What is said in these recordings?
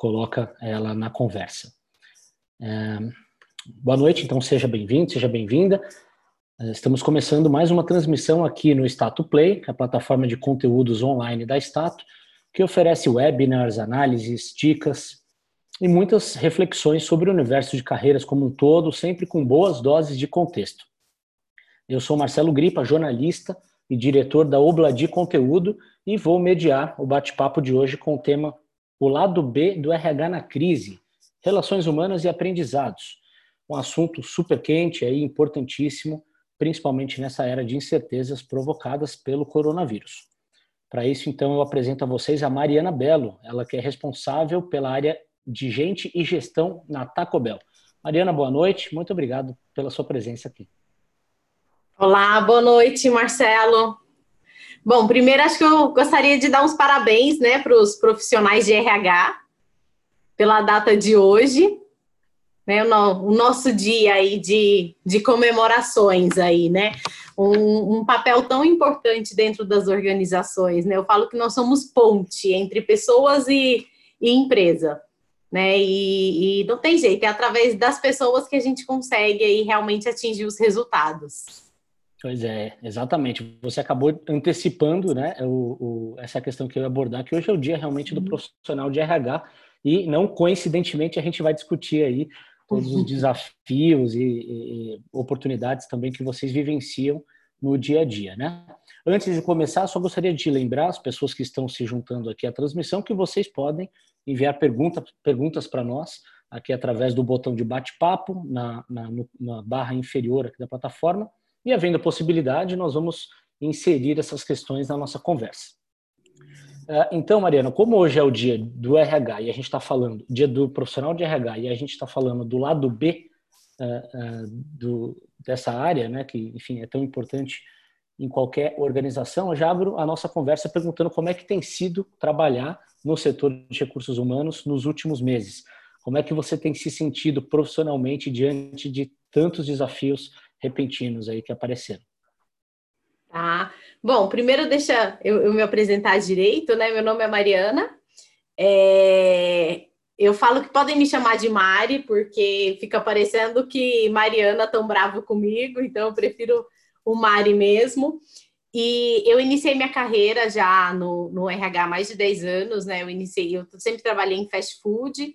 coloca ela na conversa. É, boa noite, então seja bem-vindo, seja bem-vinda. É, estamos começando mais uma transmissão aqui no Stato Play, a plataforma de conteúdos online da Stato, que oferece webinars, análises, dicas e muitas reflexões sobre o universo de carreiras como um todo, sempre com boas doses de contexto. Eu sou Marcelo Gripa, jornalista e diretor da Obladi Conteúdo e vou mediar o bate-papo de hoje com o tema O lado B do RH na crise, relações humanas e aprendizados. Um assunto super quente e importantíssimo, principalmente nessa era de incertezas provocadas pelo coronavírus. Para isso, então, eu apresento a vocês a Mariana Belo, ela que é responsável pela área de gente e gestão na Taco Bell. Mariana, boa noite, muito obrigado pela sua presença aqui. Olá, boa noite, Marcelo. Bom, primeiro acho que eu gostaria de dar uns parabéns, né, para os profissionais de RH pela data de hoje, né, o, nosso dia aí de, de comemorações aí, né, um, um, papel tão importante dentro das organizações, né, eu falo que nós somos ponte entre pessoas e, e empresa, né, e, e não tem jeito, é através das pessoas que a gente consegue aí realmente atingir os resultados. Pois é, exatamente. Você acabou antecipando né, o, o, essa questão que eu ia abordar, que hoje é o dia realmente do uhum. profissional de RH, e não coincidentemente a gente vai discutir aí todos os desafios e, e, oportunidades também que vocês vivenciam no dia a dia, né? Antes de começar, só gostaria de lembrar as pessoas que estão se juntando aqui à transmissão que vocês podem enviar pergunta, perguntas para nós aqui através do botão de bate-papo na, na, na barra inferior aqui da plataforma e havendo possibilidade, nós vamos inserir essas questões na nossa conversa. Ah, então, Mariana, como hoje é o dia do RH e a gente está falando, dia do profissional de RH e a gente está falando do lado B uh, uh, do, dessa área, né, que, enfim, é tão importante em qualquer organização, eu já abro a nossa conversa perguntando como é que tem sido trabalhar no setor de recursos humanos nos últimos meses. Como é que você tem se sentido profissionalmente diante de tantos desafios repentinos aí que apareceram. Tá. Bom, primeiro deixa eu, eu me apresentar direito, né? Meu nome é Mariana. É... Eu falo que podem me chamar de Mari, porque fica parecendo que Mariana tão bravo comigo, então eu prefiro o Mari mesmo. E eu iniciei minha carreira já no, no RH há mais de 10 anos, né? Eu iniciei, eu sempre trabalhei em fast food,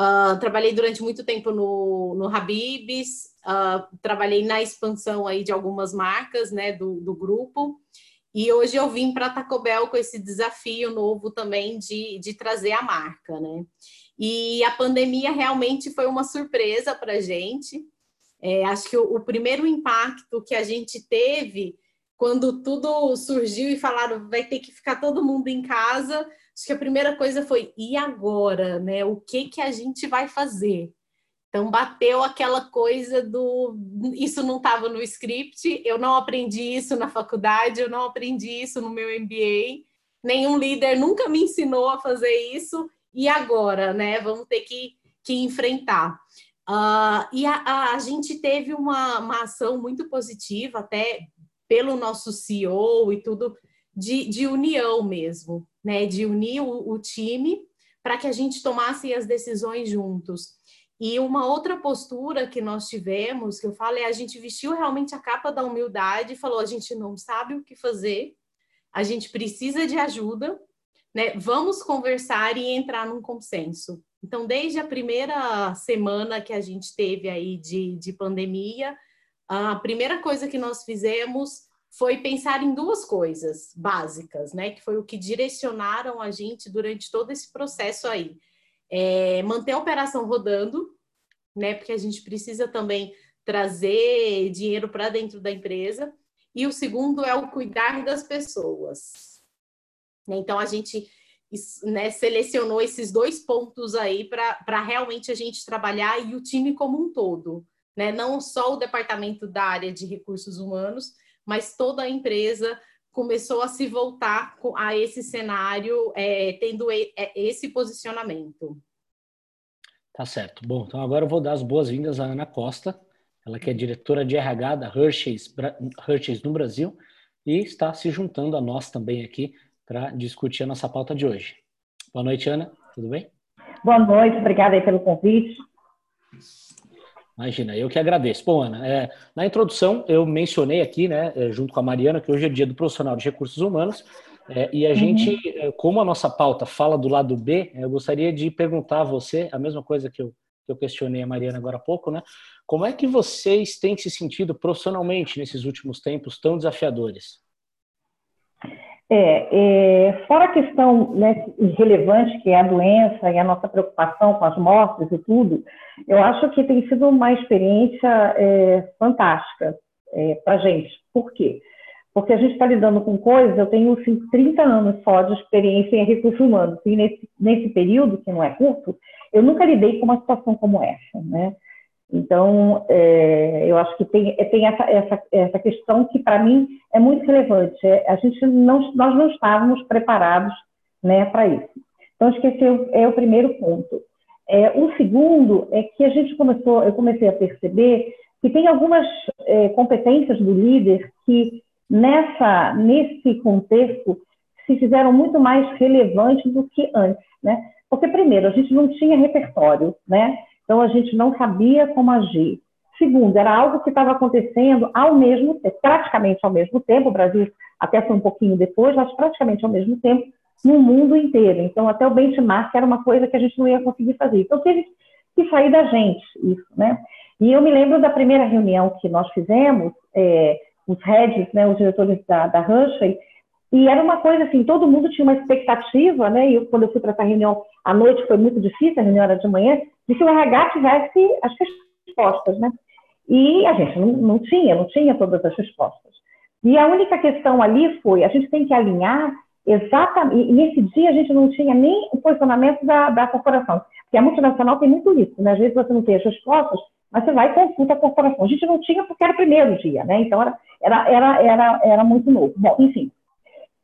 uh, trabalhei durante muito tempo no, no Habib's, Uh, trabalhei na expansão aí de algumas marcas, né, do, do grupo. E hoje eu vim para Taco Bell com esse desafio novo também de, de trazer a marca, né? E a pandemia realmente foi uma surpresa para a gente. É, acho que o, o, primeiro impacto que a gente teve quando tudo surgiu e falaram vai ter que ficar todo mundo em casa, acho que a primeira coisa foi e agora, né? O que que a gente vai fazer? Então bateu aquela coisa do isso não estava no script, eu não aprendi isso na faculdade, eu não aprendi isso no meu MBA, nenhum líder nunca me ensinou a fazer isso, e agora, né? Vamos ter que, que enfrentar. Uh, e a, a, a, gente teve uma, uma ação muito positiva, até pelo nosso CEO e tudo, de, de união mesmo, né? De unir o, o time para que a gente tomasse as decisões juntos. E uma outra postura que nós tivemos, que eu falo, é a gente vestiu realmente a capa da humildade e falou: a gente não sabe o que fazer, a gente precisa de ajuda, né? Vamos conversar e entrar num consenso. Então, desde a primeira semana que a gente teve aí de, de pandemia, a primeira coisa que nós fizemos foi pensar em duas coisas básicas, né? Que foi o que direcionaram a gente durante todo esse processo aí é, manter a operação rodando, né? Porque a gente precisa também trazer dinheiro para dentro da empresa. E o segundo é o cuidar das pessoas. Então a gente né, selecionou esses dois pontos aí para realmente a gente trabalhar e o time como um todo, né? Não só o departamento da área de recursos humanos, mas toda a empresa começou a se voltar a esse cenário, é, tendo é, esse posicionamento. Tá certo. Bom, então agora eu vou dar as boas-vindas à Ana Costa, ela que é diretora de RH da Hershey's, Hershey's no Brasil e está se juntando a nós também aqui para discutir a nossa pauta de hoje. Boa noite, Ana. Tudo bem? Boa noite, obrigada aí pelo convite. Imagina, eu que agradeço. Bom, Ana, é, na introdução eu mencionei aqui, né, é, junto com a Mariana, que hoje é dia do profissional de recursos humanos, é, e a uhum. gente, é, como a nossa pauta fala do lado B, eu gostaria de perguntar a você a mesma coisa que eu, que eu questionei a Mariana agora há pouco, né? Como é que vocês têm se sentido profissionalmente nesses últimos tempos tão desafiadores? É, é, fora a questão né, relevante que é a doença e a nossa preocupação com as mortes e tudo, eu acho que tem sido uma experiência é, fantástica é, para a gente. Por quê? Porque a gente está lidando com coisas, eu tenho assim, 30 anos só de experiência em recursos humanos, e nesse, nesse período, que não é curto, eu nunca lidei com uma situação como essa, né? Então, é, eu acho que tem, tem essa, essa, essa questão que, para mim, é muito relevante. É, a gente não, nós não estávamos preparados né, para isso. Então, acho que esse é, é o primeiro ponto. É, o segundo é que a gente começou, eu comecei a perceber que tem algumas é, competências do líder que, nessa, nesse contexto, se fizeram muito mais relevantes do que antes, né? Porque, primeiro, a gente não tinha repertório, né? Então, a gente não sabia como agir. Segundo, era algo que estava acontecendo ao mesmo tempo, praticamente ao mesmo tempo, o Brasil até foi um pouquinho depois, mas praticamente ao mesmo tempo, no mundo inteiro. Então, até o benchmark era uma coisa que a gente não ia conseguir fazer. Então, teve que sair da gente isso, né? E eu me lembro da primeira reunião que nós fizemos, é, os heads, né, os diretores da, da e era uma coisa assim, todo mundo tinha uma expectativa, né? E eu, quando eu fui para essa reunião à noite foi muito difícil, a reunião era de manhã, de que o RH tivesse as respostas, né? E a gente não, não tinha, não tinha todas as respostas. E a única questão ali foi, a gente tem que alinhar exatamente, e nesse dia a gente não tinha nem o posicionamento da, da corporação, porque a multinacional tem muito isso, né? Às vezes você não tem as respostas, mas você vai e consulta a corporação. A gente não tinha porque era o primeiro dia, né? Então era, era, era, era, era muito novo. Bom, enfim,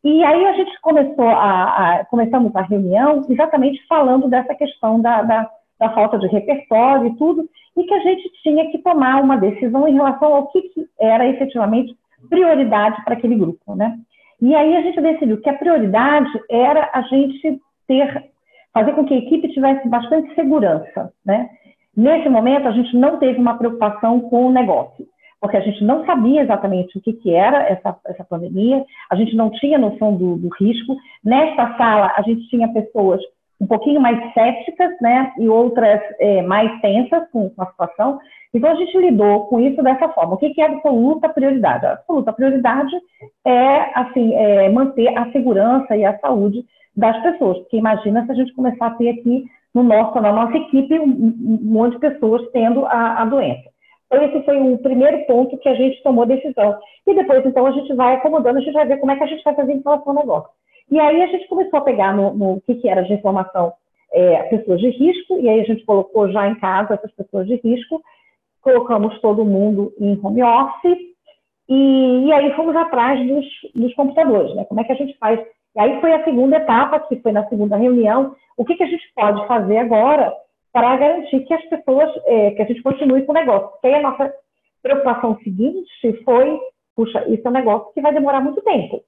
e aí a gente começou a, a, começamos a reunião exatamente falando dessa questão da, da, da, falta de repertório e tudo, e que a gente tinha que tomar uma decisão em relação ao que, que era efetivamente prioridade para aquele grupo, né? E aí a gente decidiu que a prioridade era a gente ter, fazer com que a equipe tivesse bastante segurança, né? Nesse momento a gente não teve uma preocupação com o negócio porque a gente não sabia exatamente o que, que era essa, essa pandemia, a gente não tinha noção do, do risco. Nesta sala, a gente tinha pessoas um pouquinho mais céticas, né, e outras é, mais tensas com, com, a situação. Então, a gente lidou com isso dessa forma. O que, que é absoluta prioridade? A absoluta prioridade é, assim, é manter a segurança e a saúde das pessoas, porque imagina se a gente começar a ter aqui no nosso, na nossa equipe um, um monte de pessoas tendo a, a doença. Então, esse foi o primeiro ponto que a gente tomou decisão. E depois, então, a gente vai acomodando, a gente vai ver como é que a gente vai fazer em relação ao negócio. E aí a gente começou a pegar no, no que, que era de informação é, pessoas de risco, e aí a gente colocou já em casa essas pessoas de risco, colocamos todo mundo em home office, e, e aí fomos atrás dos, dos, computadores, né? Como é que a gente faz? E aí foi a segunda etapa, que foi na segunda reunião, o que, que a gente pode fazer agora para garantir que as pessoas, é, que a gente continue com o negócio. Porque aí a nossa preocupação seguinte foi, puxa, isso é um negócio que vai demorar muito tempo.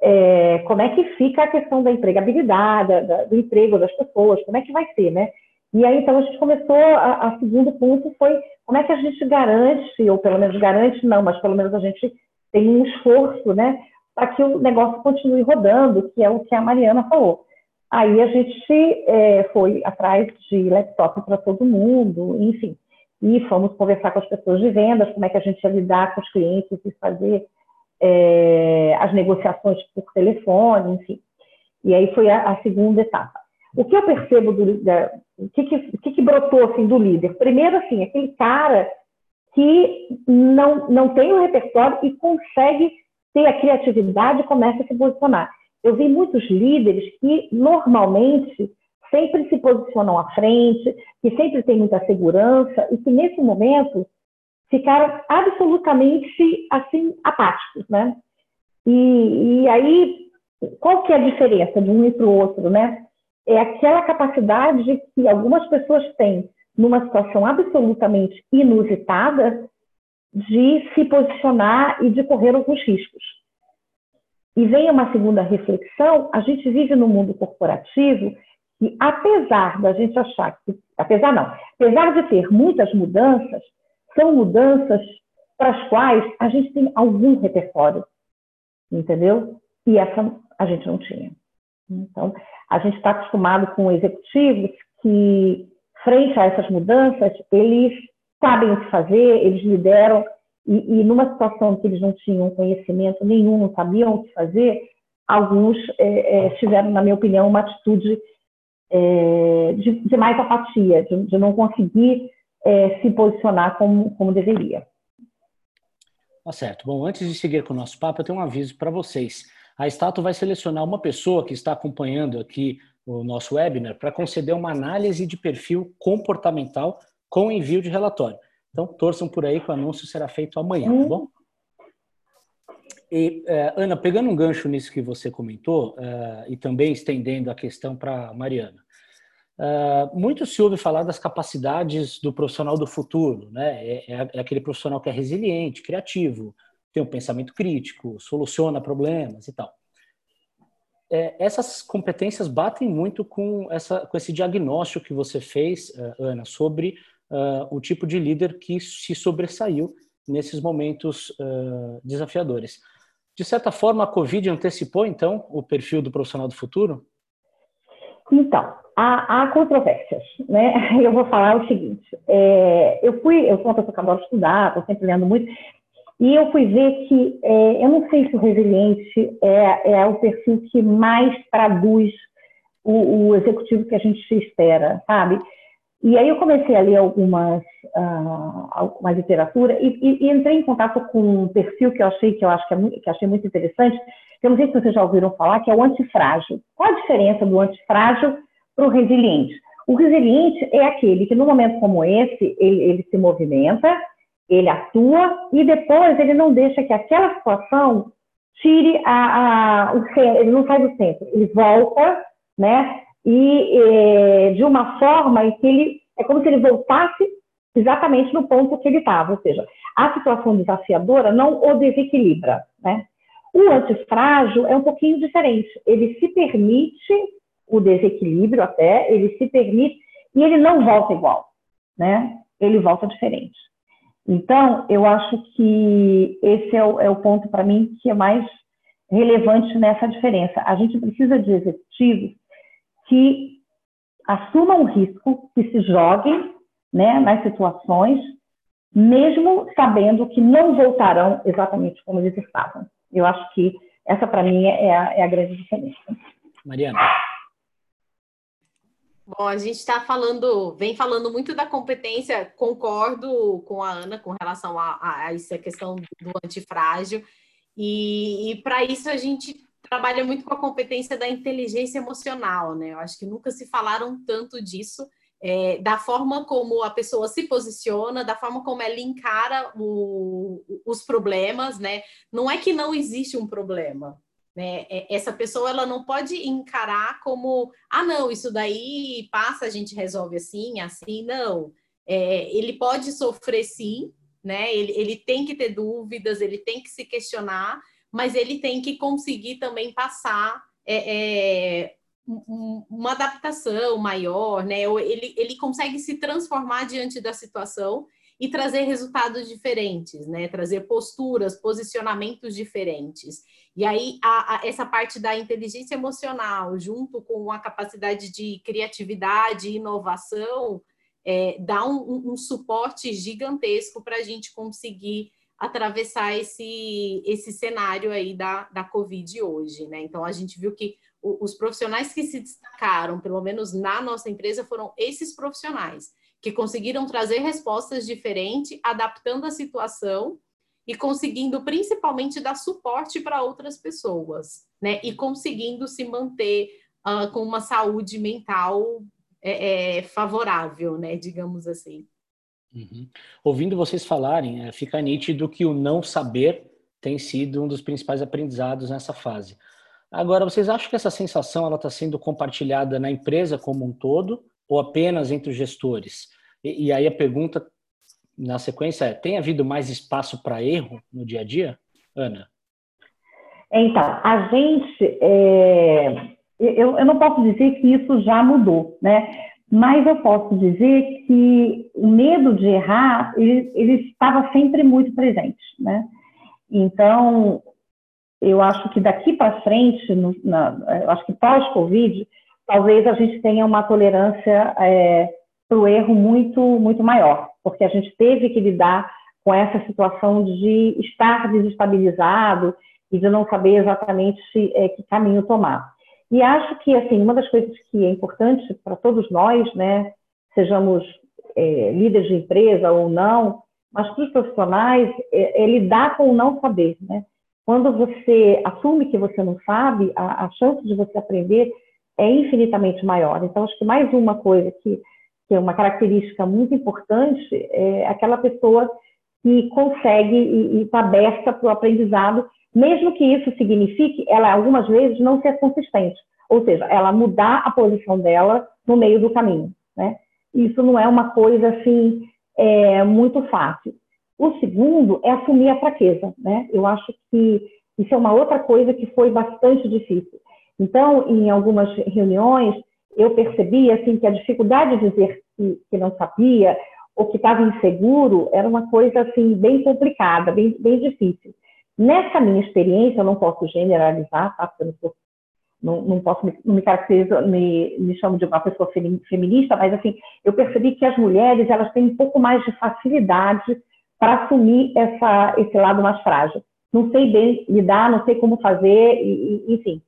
É, como é que fica a questão da empregabilidade, da, do emprego das pessoas, como é que vai ser, né? E aí, então, a gente começou, a, a segundo ponto foi como é que a gente garante, ou pelo menos garante não, mas pelo menos a gente tem um esforço, né, para que o negócio continue rodando, que é o que a Mariana falou. Aí a gente é, foi atrás de laptop para todo mundo, enfim, e fomos conversar com as pessoas de vendas, como é que a gente ia lidar com os clientes e fazer é, as negociações por telefone, enfim. E aí foi a, a segunda etapa. O que eu percebo do da, o que, que, que brotou assim do líder? Primeiro, assim, aquele cara que não, não tem o repertório e consegue ter a criatividade e começa a se posicionar eu vi muitos líderes que normalmente sempre se posicionam à frente, que sempre têm muita segurança e que nesse momento ficaram absolutamente assim apáticos, né? E, e aí qual que é a diferença de um e para o outro, né? É aquela capacidade que algumas pessoas têm numa situação absolutamente inusitada de se posicionar e de correr alguns riscos. E vem uma segunda reflexão: a gente vive no mundo corporativo que, apesar da gente achar que, apesar não, apesar de ter muitas mudanças, são mudanças para as quais a gente tem algum repertório, entendeu? E essa a gente não tinha. Então, a gente está acostumado com executivos que, frente a essas mudanças, eles sabem o que fazer, eles lideram, e, e numa situação que eles não tinham conhecimento nenhum, não sabiam o que fazer, alguns é, é, tiveram, na minha opinião, uma atitude é, de, de, mais apatia, de, de não conseguir é, se posicionar como, como deveria. Tá certo. Bom, antes de seguir com o nosso papo, eu tenho um aviso para vocês. A Stato vai selecionar uma pessoa que está acompanhando aqui o nosso webinar para conceder uma análise de perfil comportamental com envio de relatório. Então, torçam por aí que o anúncio será feito amanhã, tá bom? E, eh, Ana, pegando um gancho nisso que você comentou, eh, e também estendendo a questão para Mariana, eh, muito se ouve falar das capacidades do profissional do futuro, né? É, é, é, aquele profissional que é resiliente, criativo, tem um pensamento crítico, soluciona problemas e tal. É, essas competências batem muito com, essa, com esse diagnóstico que você fez, Ana, sobre uh, o tipo de líder que se sobressaiu nesses momentos uh, desafiadores. De certa forma, a Covid antecipou, então, o perfil do profissional do futuro? Então, há, há controvérsias, né? Eu vou falar o seguinte: é, eu fui, eu sou uma pessoa que adoro estudar, estou sempre lendo muito, e eu fui ver que é, eu não sei se o resiliente é, é o perfil que mais traduz o, o executivo que a gente espera, sabe? E aí eu comecei a ler algumas, uh, algumas literatura e, e, e, entrei em contato com um perfil que eu achei que eu acho que, é muito, que achei muito interessante, eu não sei se vocês já ouviram falar, que é o antifrágil. Qual a diferença do antifrágil para o resiliente? O resiliente é aquele que, num momento como esse, ele, ele se movimenta, ele atua e depois ele não deixa que aquela situação tire a, a, o centro, ele não sai do centro, ele volta, né? E é, de uma forma em que ele é como se ele voltasse exatamente no ponto que ele estava, ou seja, a situação desafiadora não o desequilibra, né? O antifrágil é um pouquinho diferente, ele se permite o desequilíbrio até, ele se permite e ele não volta igual, né? Ele volta diferente. Então, eu acho que esse é o, é o ponto para mim que é mais relevante nessa diferença. A gente precisa de executivos que assumam o risco, que se joguem né, nas situações, mesmo sabendo que não voltarão exatamente como eles estavam. Eu acho que essa, para mim, é a, é a grande diferença. Mariana. Bom, a gente está falando, vem falando muito da competência, concordo com a Ana com relação a, a, a essa questão do antifrágil, e, e para isso a gente trabalha muito com a competência da inteligência emocional, né? Eu acho que nunca se falaram tanto disso, é, da forma como a pessoa se posiciona, da forma como ela encara o, os problemas, né? Não é que não existe um problema, né? É, essa pessoa ela não pode encarar como, ah, não, isso daí passa, a gente resolve assim, assim, não. É, ele pode sofrer sim, né? Ele, ele tem que ter dúvidas, ele tem que se questionar, mas ele tem que conseguir também passar é, é, uma adaptação maior, né? Ele, ele consegue se transformar diante da situação e trazer resultados diferentes, né? Trazer posturas, posicionamentos diferentes. E aí, a, a, essa parte da inteligência emocional, junto com a capacidade de criatividade e inovação, é, dá um, um suporte gigantesco para a gente conseguir atravessar esse, esse cenário aí da, da Covid hoje, né? Então, a gente viu que o, os profissionais que se destacaram, pelo menos na nossa empresa, foram esses profissionais, que conseguiram trazer respostas diferentes, adaptando a situação e conseguindo principalmente dar suporte para outras pessoas, né? E conseguindo se manter uh, com uma saúde mental é, é, favorável, né? Digamos assim. Uhum. Ouvindo vocês falarem, é, fica nítido que o não saber tem sido um dos principais aprendizados nessa fase. Agora, vocês acham que essa sensação ela está sendo compartilhada na empresa como um todo ou apenas entre os gestores? E, e aí a pergunta na sequência é: tem havido mais espaço para erro no dia a dia, Ana? Então, a gente, é, eu, eu não posso dizer que isso já mudou, né? Mas eu posso dizer que o medo de errar, ele, ele estava sempre muito presente, né? Então, eu acho que daqui para frente, no, na, eu acho que pós-Covid, talvez a gente tenha uma tolerância é, para o erro muito, muito maior, porque a gente teve que lidar com essa situação de estar desestabilizado e de não saber exatamente é, que caminho tomar. E acho que, assim, uma das coisas que é importante para todos nós, né, sejamos é, líderes de empresa ou não, mas para os profissionais, é, é, lidar com o não saber, né? Quando você assume que você não sabe, a, a chance de você aprender é infinitamente maior. Então, acho que mais uma coisa que, que é uma característica muito importante é aquela pessoa que consegue e está aberta para o aprendizado, mesmo que isso signifique ela algumas vezes não ser consistente, ou seja, ela mudar a posição dela no meio do caminho, né? Isso não é uma coisa assim é, muito fácil. O segundo é assumir a fraqueza, né? Eu acho que isso é uma outra coisa que foi bastante difícil. Então, em algumas reuniões, eu percebi assim que a dificuldade de dizer que, que não sabia ou que estava inseguro era uma coisa assim bem complicada, bem, bem difícil. Nessa minha experiência, eu não posso generalizar, tá? Porque eu não, não, não posso me, não me caracterizo, me, me chamo de uma pessoa feminista, mas assim, eu percebi que as mulheres elas têm um pouco mais de facilidade para assumir essa, esse lado mais frágil. Não sei bem lidar, não sei como fazer, e, e, enfim.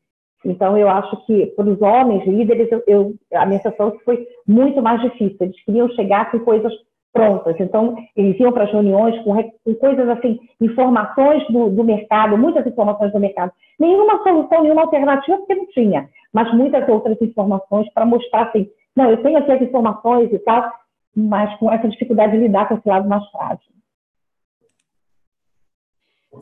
Então, eu acho que para os homens líderes, eu, eu, a minha sensação foi muito mais difícil. Eles queriam chegar com coisas prontas. Então, eles iam para as reuniões com, com, coisas assim, informações do, do, mercado, muitas informações do mercado. Nenhuma solução, nenhuma alternativa, porque não tinha, mas muitas outras informações para mostrar assim, não, eu tenho aqui as informações e tal, mas com essa dificuldade de lidar com esse lado mais frágil.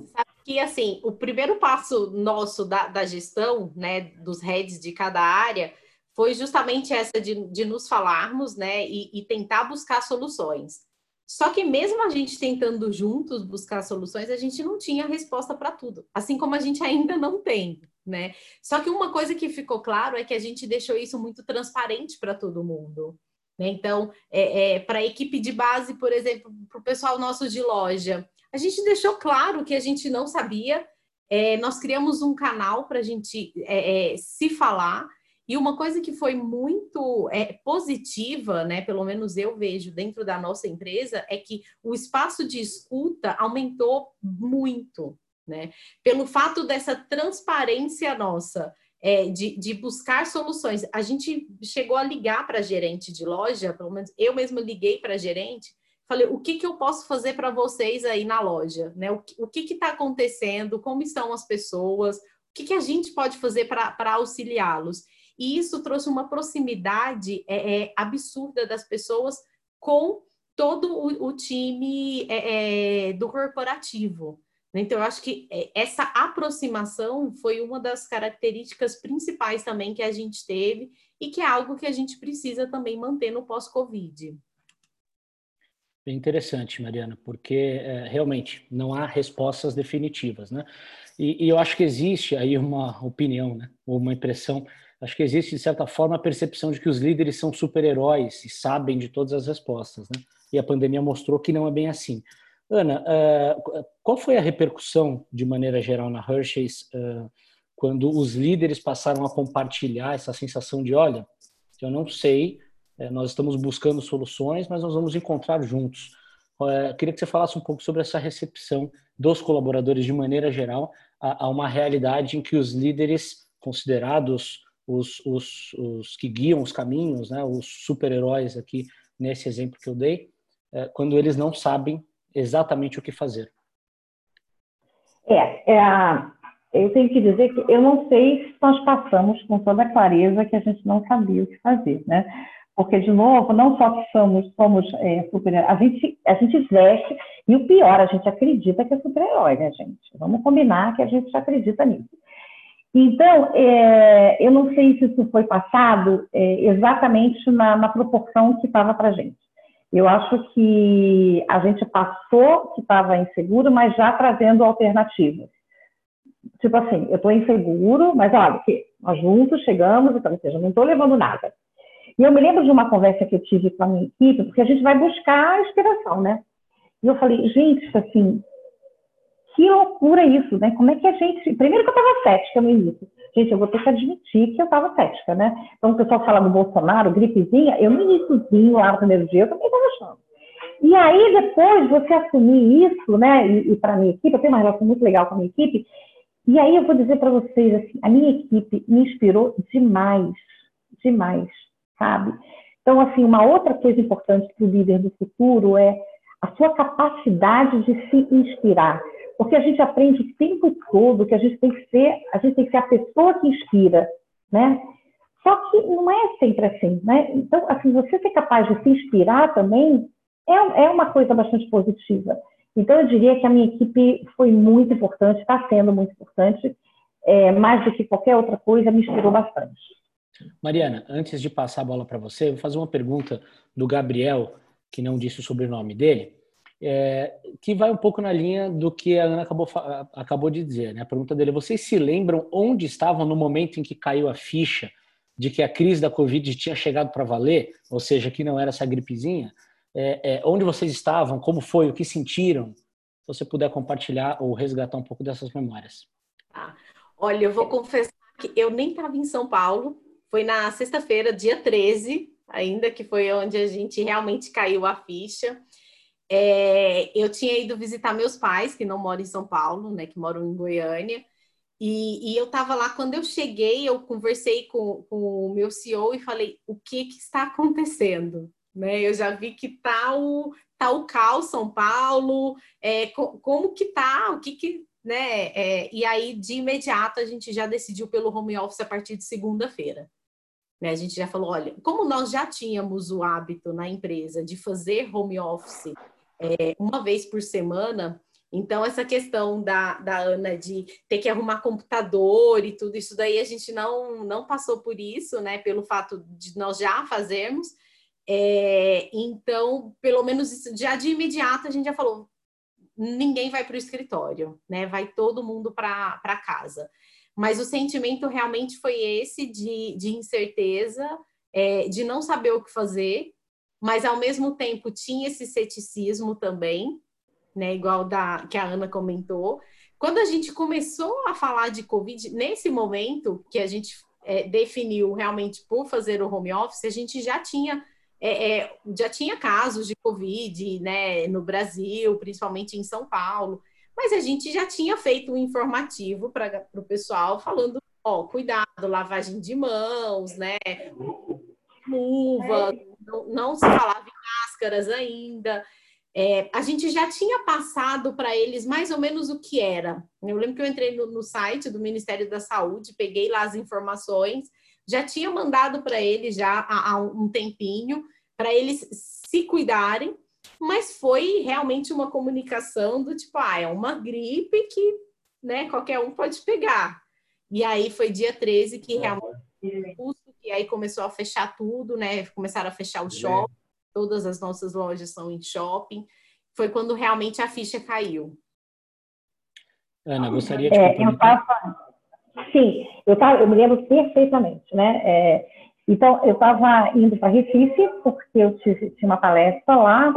Sabe que, assim, o primeiro passo nosso da, da gestão, né, dos heads de cada área, foi justamente essa de, de nos falarmos, né, e, e tentar buscar soluções. Só que mesmo a gente tentando juntos buscar soluções, a gente não tinha resposta para tudo, assim como a gente ainda não tem, né? Só que uma coisa que ficou claro é que a gente deixou isso muito transparente para todo mundo. Né? Então, é, é para a equipe de base, por exemplo, para o pessoal nosso de loja, a gente deixou claro que a gente não sabia. É, nós criamos um canal para a gente é, é, se falar e uma coisa que foi muito é, positiva, né, pelo menos eu vejo dentro da nossa empresa, é que o espaço de escuta aumentou muito, né? Pelo fato dessa transparência nossa, é, de, de, buscar soluções. A gente chegou a ligar para gerente de loja, pelo menos eu mesmo liguei para gerente, falei, o que, que eu posso fazer para vocês aí na loja? Né? O, o que está acontecendo? Como estão as pessoas? O que, que a gente pode fazer para auxiliá-los? E isso trouxe uma proximidade é, é, absurda das pessoas com todo o, o time é, é do corporativo. Então, eu acho que é, essa aproximação foi uma das características principais também que a gente teve e que é algo que a gente precisa também manter no pós-Covid. Bem interessante, Mariana, porque é, realmente não há respostas definitivas, né? E, e, eu acho que existe aí uma opinião, né? Ou uma impressão acho que existe, de certa forma, a percepção de que os líderes são super-heróis e sabem de todas as respostas, né? E a pandemia mostrou que não é bem assim. Ana, uh, qual foi a repercussão, de maneira geral, na Hershey's, uh, quando os líderes passaram a compartilhar essa sensação de, olha, eu não sei, uh, nós estamos buscando soluções, mas nós vamos encontrar juntos. queria que você falasse um pouco sobre essa recepção dos colaboradores, de maneira geral, a uma realidade em que os líderes considerados os, os, os que guiam os caminhos, né, os super-heróis aqui nesse exemplo que eu dei, é, quando eles não sabem exatamente o que fazer. É, é, eu tenho que dizer que eu não sei se nós passamos com toda a clareza que a gente não sabia o que fazer, né? Porque, de novo, não só que somos, somos é, super a gente, a gente veste, e o pior, a gente acredita que é super-herói, né, gente? Vamos combinar que a gente acredita nisso. Então, é, eu não sei se isso foi passado é, exatamente na, na, proporção que estava para a gente. Eu acho que a gente passou que estava inseguro, mas já trazendo alternativas. tipo assim, eu estou inseguro, mas olha, que nós juntos chegamos, então, ou seja, não estou levando nada. E eu me lembro de uma conversa que eu tive com a minha equipe, porque a gente vai buscar inspiração, né? E eu falei, gente, assim, que loucura isso, né? Como é que a gente. Primeiro que eu estava cética no início. Gente, eu vou ter que admitir que eu estava cética, né? Então, o pessoal fala do Bolsonaro, gripezinha, eu no iníciozinho, lá no primeiro dia, eu também estava achando. E aí, depois, você assumir isso, né? E, e para minha equipe, eu tenho uma relação muito legal com a minha equipe. E aí, eu vou dizer para vocês, assim, a minha equipe me inspirou demais, demais, sabe? Então, assim, uma outra coisa importante para o líder do futuro é a sua capacidade de se inspirar. Porque a gente aprende o tempo todo que a gente tem que ser, a gente tem que ser a pessoa que inspira, né? Só que não é sempre assim, né? Então, assim, você ser capaz de se inspirar também é, é uma coisa bastante positiva. Então, eu diria que a minha equipe foi muito importante, está sendo muito importante, é, mais do que qualquer outra coisa, me inspirou bastante. Mariana, antes de passar a bola para você, eu vou fazer uma pergunta do Gabriel, que não disse o sobrenome dele, é, que vai um pouco na linha do que a Ana acabou, acabou de dizer. Né? A pergunta dele: vocês se lembram onde estavam no momento em que caiu a ficha de que a crise da Covid tinha chegado para valer, ou seja, que não era essa gripezinha? É, é, onde vocês estavam? Como foi? O que sentiram? Se você puder compartilhar ou resgatar um pouco dessas memórias. Ah, olha, eu vou confessar que eu nem estava em São Paulo. Foi na sexta-feira, dia 13, ainda que foi onde a gente realmente caiu a ficha. É, eu tinha ido visitar meus pais, que não moram em São Paulo, né, que moram em Goiânia, e, e eu estava lá, quando eu cheguei, eu conversei com, com o meu CEO e falei, o que, que está acontecendo? Né? Eu já vi que tá o, tá o caos São Paulo, é, co, como que tá, o que que, né? É, e aí, de imediato, a gente já decidiu pelo home office a partir de segunda-feira. Né? A gente já falou, olha, como nós já tínhamos o hábito na empresa de fazer home office é, uma vez por semana, então, essa questão da, da Ana de ter que arrumar computador e tudo isso daí, a gente não, não passou por isso, né? Pelo fato de nós já fazermos. É, então, pelo menos isso, já de imediato, a gente já falou: ninguém vai para o escritório, né? Vai todo mundo para casa. Mas o sentimento realmente foi esse de, de incerteza, é, de não saber o que fazer, mas ao mesmo tempo tinha esse ceticismo também, né? Igual da que a Ana comentou. Quando a gente começou a falar de Covid, nesse momento que a gente é, definiu realmente por fazer o home office, a gente já tinha é, é, já tinha casos de Covid né, no Brasil, principalmente em São Paulo, mas a gente já tinha feito um informativo para o pessoal falando, ó, cuidado, lavagem de mãos, né? Luva, não, não se falava em máscaras ainda. É, a gente já tinha passado para eles mais ou menos o que era. Eu lembro que eu entrei no, no site do Ministério da Saúde, peguei lá as informações, já tinha mandado para eles já há, há um tempinho, para eles se cuidarem, mas foi realmente uma comunicação do tipo, ah, é uma gripe que né, qualquer um pode pegar. E aí foi dia 13 que realmente e aí começou a fechar tudo, né? Começaram a fechar o shopping, todas as nossas lojas são em shopping. Foi quando realmente a ficha caiu. Ana, gostaria de é, eu tava, Sim, eu, tava, eu me lembro perfeitamente, né? É, então, eu estava indo para Recife, porque eu tive, tinha uma palestra lá,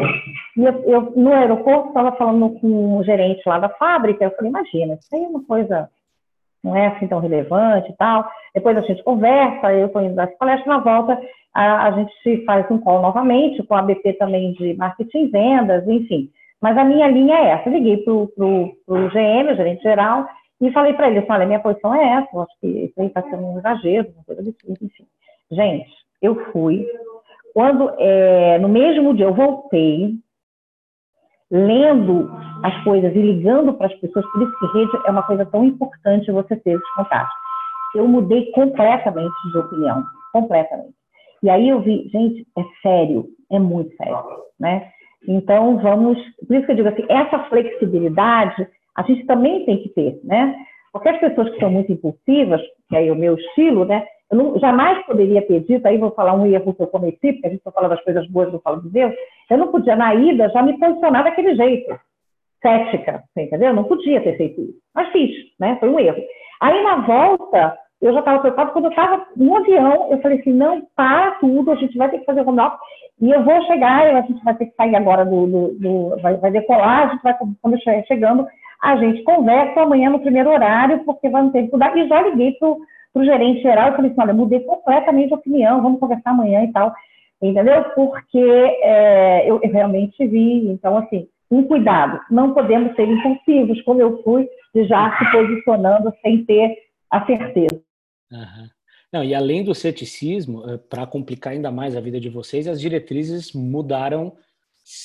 e eu, eu no aeroporto estava falando com o gerente lá da fábrica, eu falei, imagina, isso aí é uma coisa, não é assim tão relevante e tal. Depois a gente conversa, eu estou indo das palestras, na volta a, a, gente faz um call novamente, com a BP também de marketing vendas, enfim. Mas a minha linha é essa, eu liguei para o GM, o gerente geral, e falei para ele, olha, minha posição é essa, eu acho que isso aí está sendo um exagero, uma coisa absurda, enfim. Gente, eu fui. Quando, é, no mesmo dia, eu voltei, lendo as coisas e ligando para as pessoas, por isso que rede é uma coisa tão importante você ter esses contatos. Eu mudei completamente de opinião, completamente. E aí eu vi, gente, é sério, é muito sério, né? Então vamos, por isso que eu digo assim, essa flexibilidade a gente também tem que ter, né? Porque as pessoas que são muito impulsivas, que é o meu estilo, né? Eu não, jamais poderia ter dito, aí vou falar um erro que eu cometi, porque a gente está falando das coisas boas, não falo de Deus, eu não podia, na ida, já me posicionar daquele jeito. cética, entendeu? Não podia ter feito isso. Mas fiz, né? Foi um erro. Aí na volta, eu já estava preocupada, quando eu estava no avião, eu falei assim, não, para tudo, a gente vai ter que fazer home office, e eu vou chegar, a gente vai ter que sair agora do, do, do vai, vai, decolar, a gente vai, quando chegando, a gente conversa amanhã no primeiro horário, porque vai ter que mudar, e já liguei pro, pro gerente geral, e falei assim, olha, mudei completamente de opinião, vamos conversar amanhã e tal, entendeu? Porque é, eu, eu realmente vi, então assim, um cuidado, não podemos ser impulsivos, como eu fui, de já se posicionando sem ter a certeza. Uhum. Não, e além do ceticismo, eh, para complicar ainda mais a vida de vocês, as diretrizes mudaram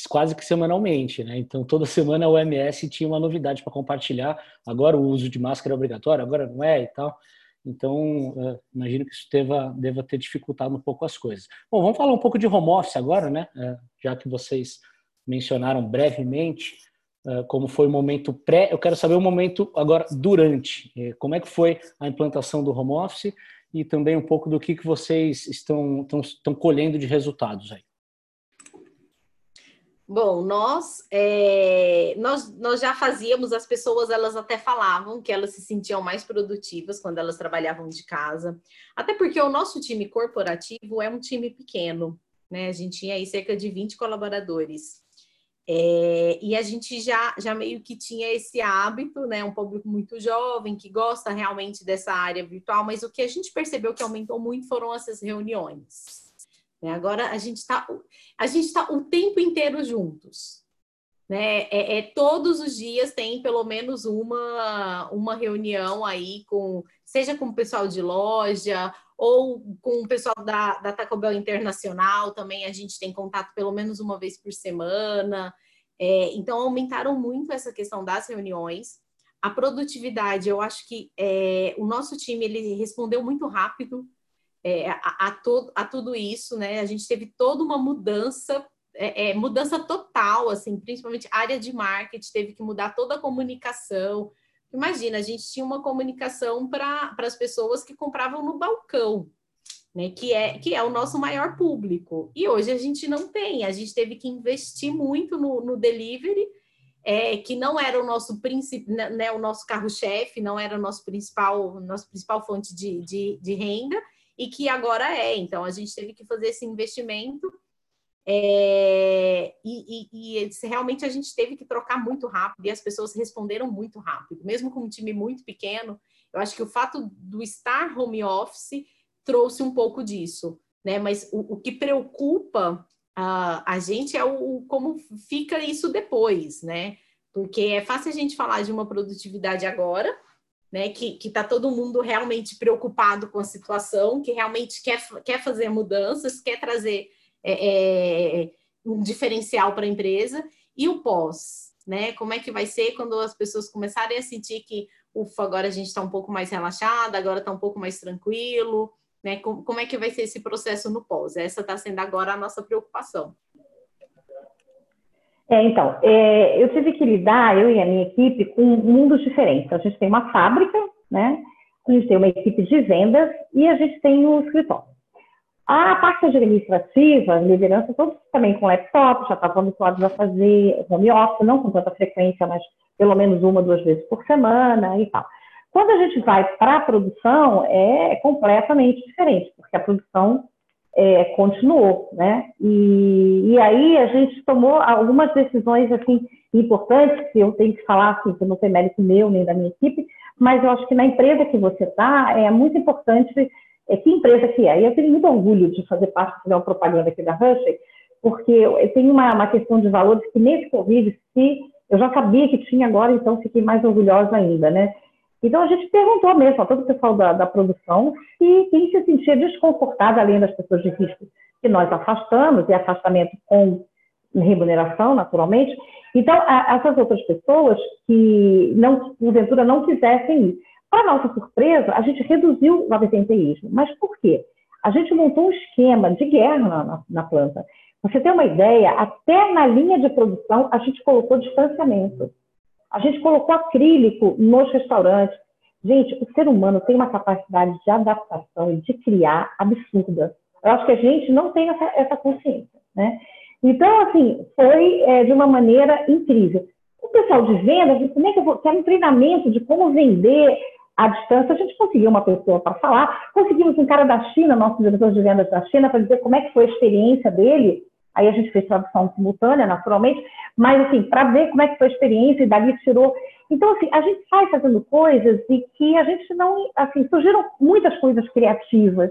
quase que semanalmente, né? Então toda semana a OMS tinha uma novidade para compartilhar. Agora o uso de máscara é obrigatório, agora não é e tal. Então uh, imagino que isso deva, deva ter dificultado um pouco as coisas. Bom, vamos falar um pouco de home office agora, né? Uh, já que vocês mencionaram brevemente uh, como foi o momento pré. Eu quero saber o momento agora durante. como é que foi a implantação do home office e também um pouco do que, que vocês estão, estão, estão colhendo de resultados aí. Bom, nós, é, nós, nós já fazíamos, as pessoas elas até falavam que elas se sentiam mais produtivas quando elas trabalhavam de casa, até porque o nosso time corporativo é um time pequeno, né? A gente tinha aí cerca de 20 colaboradores. É, e a gente já, já meio que tinha esse hábito, né? Um público muito jovem que gosta realmente dessa área virtual, mas o que a gente percebeu que aumentou muito foram essas reuniões. Né? Agora a gente está a gente está o tempo inteiro juntos. Né? É, é, todos os dias tem pelo menos uma, uma reunião aí com, seja com o pessoal de loja ou com o pessoal da, da Taco Bell Internacional, também a gente tem contato pelo menos uma vez por semana. É, então, aumentaram muito essa questão das reuniões. A produtividade, eu acho que é, o nosso time ele respondeu muito rápido é, a, a, to, a, tudo isso, né? A gente teve toda uma mudança, é, é mudança total, assim, principalmente área de marketing, teve que mudar toda a comunicação, Imagina, a gente tinha uma comunicação para as pessoas que compravam no balcão, né? Que é, que é o nosso maior público. E hoje a gente não tem, a gente teve que investir muito no, no delivery, é, que não era o nosso né, né, o nosso carro-chefe, não era o nosso principal, nossa principal fonte de, de, de renda, e que agora é. Então a gente teve que fazer esse investimento é, e, e, e, realmente a gente teve que trocar muito rápido e as pessoas responderam muito rápido, mesmo com um time muito pequeno. Eu acho que o fato do estar home office trouxe um pouco disso, né? Mas o, o que preocupa uh, a gente é o, o, como fica isso depois, né? Porque é fácil a gente falar de uma produtividade agora, né? Que está todo mundo realmente preocupado com a situação, que realmente quer, quer fazer mudanças, quer trazer é, é, um diferencial para a empresa, e o pós, né? Como é que vai ser quando as pessoas começarem a sentir que, ufa, agora a gente está um pouco mais relaxada, agora está um pouco mais tranquilo, né? Como, como é que vai ser esse processo no pós? Essa está sendo agora a nossa preocupação. É, então, é, eu tive que lidar, eu e a minha equipe, com mundos diferentes. A gente tem uma fábrica, né? A gente tem uma equipe de vendas e a gente tem o escritório. A parte administrativa, liderança, todos também com laptop, já estavam habituados a fazer home office, não com tanta frequência, mas pelo menos uma, duas vezes por semana e tal. Quando a gente vai para a produção, é completamente diferente, porque a produção é, continuou, né? E, e, aí a gente tomou algumas decisões, assim, importantes, que eu tenho que falar, assim, que não tem mérito meu nem da minha equipe, mas eu acho que na empresa que você está, é muito importante é, que empresa que é. E eu tenho muito orgulho de fazer parte uma propaganda aqui da Rusher, porque tem uma, uma questão de valores que nesse Covid, se eu já sabia que tinha agora, então fiquei mais orgulhosa ainda, né? Então a gente perguntou mesmo a todo o pessoal da, da produção se quem se sentia desconfortável, além das pessoas de risco que nós afastamos, e afastamento com remuneração, naturalmente. Então, a, essas outras pessoas que, não, porventura, não quisessem ir. Para nossa surpresa, a gente reduziu o absenteísmo. Mas por quê? A gente montou um esquema de guerra na, na, na planta. Você tem uma ideia, até na linha de produção a gente colocou distanciamento. A gente colocou acrílico nos restaurantes. Gente, o ser humano tem uma capacidade de adaptação e de criar absurda. Eu acho que a gente não tem essa, essa consciência, né? Então, assim, foi é, de uma maneira incrível. O pessoal de venda, como é que eu vou, quero um treinamento de como vender à distância, a gente conseguiu uma pessoa para falar, conseguimos um cara da China, nosso diretor de vendas da China, para dizer como é que foi a experiência dele, aí a gente fez tradução simultânea, naturalmente, mas assim, para ver como é que foi a experiência, e dali tirou. Então, assim, a gente sai fazendo coisas e que a gente não, assim, surgiram muitas coisas criativas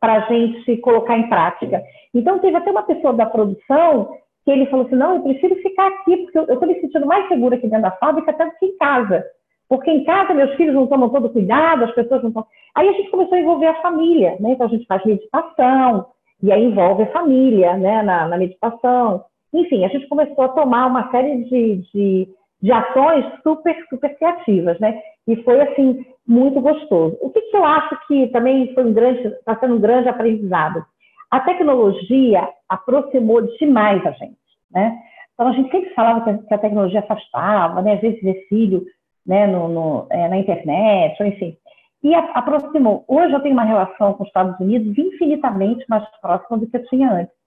para a gente colocar em prática. Então, teve até uma pessoa da produção que ele falou assim, não, eu prefiro ficar aqui, porque eu estou me sentindo mais segura aqui dentro da fábrica até do que em casa. Porque em casa meus filhos não tomam todo cuidado, as pessoas não estão. Aí a gente começou a envolver a família, né? Então a gente faz meditação, e aí envolve a família, né, na, na meditação. Enfim, a gente começou a tomar uma série de, de, de ações super, super criativas, né? E foi, assim, muito gostoso. O que, que eu acho que também foi um grande, está sendo um grande aprendizado? A tecnologia aproximou demais a gente, né? Então, a gente sempre falava que a tecnologia afastava, né? Às vezes, filho né, no, no é, na internet, enfim. E aproximou. Hoje eu tenho uma relação com os Estados Unidos infinitamente mais próxima do que eu tinha antes.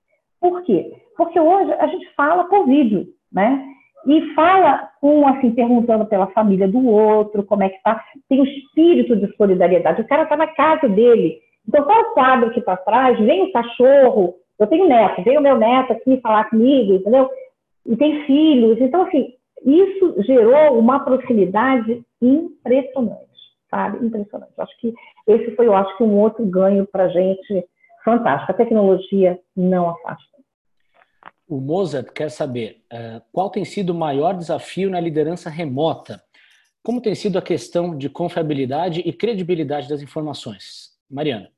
Por quê? Porque hoje a gente fala por vídeo, né? E fala com, assim, perguntando pela família do outro, como é que tá. Tem o um espírito de solidariedade. O cara está na casa dele. Então, qual é o quadro que está atrás? Vem o cachorro. Eu tenho neto, vem o meu neto aqui falar comigo, entendeu? E tem filhos. Então, assim, isso gerou uma proximidade impressionante, sabe? Impressionante. Acho que esse foi, eu acho que um outro ganho para gente fantástico. A tecnologia não afasta. O Mozart quer saber uh, qual tem sido o maior desafio na liderança remota? Como tem sido a questão de confiabilidade e credibilidade das informações? Mariana.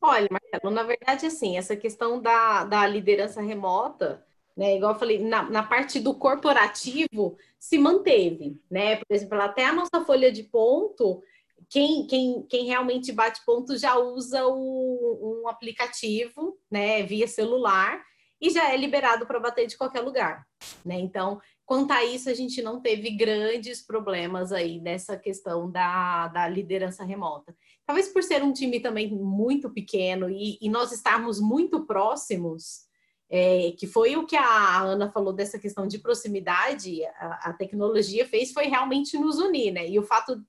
Olha, Marcelo, na verdade, assim, essa questão da, da liderança remota, né, igual eu falei, na, na parte do corporativo, se manteve, né? Por exemplo, até a nossa folha de ponto, quem, quem, quem realmente bate ponto já usa o, um aplicativo, né, via celular, e já é liberado para bater de qualquer lugar, né? Então, quanto a isso, a gente não teve grandes problemas aí nessa questão da, da liderança remota. Talvez por ser um time também muito pequeno e, e nós estarmos muito próximos, é, que foi o que a Ana falou dessa questão de proximidade, a, a tecnologia fez foi realmente nos unir, né? E o fato,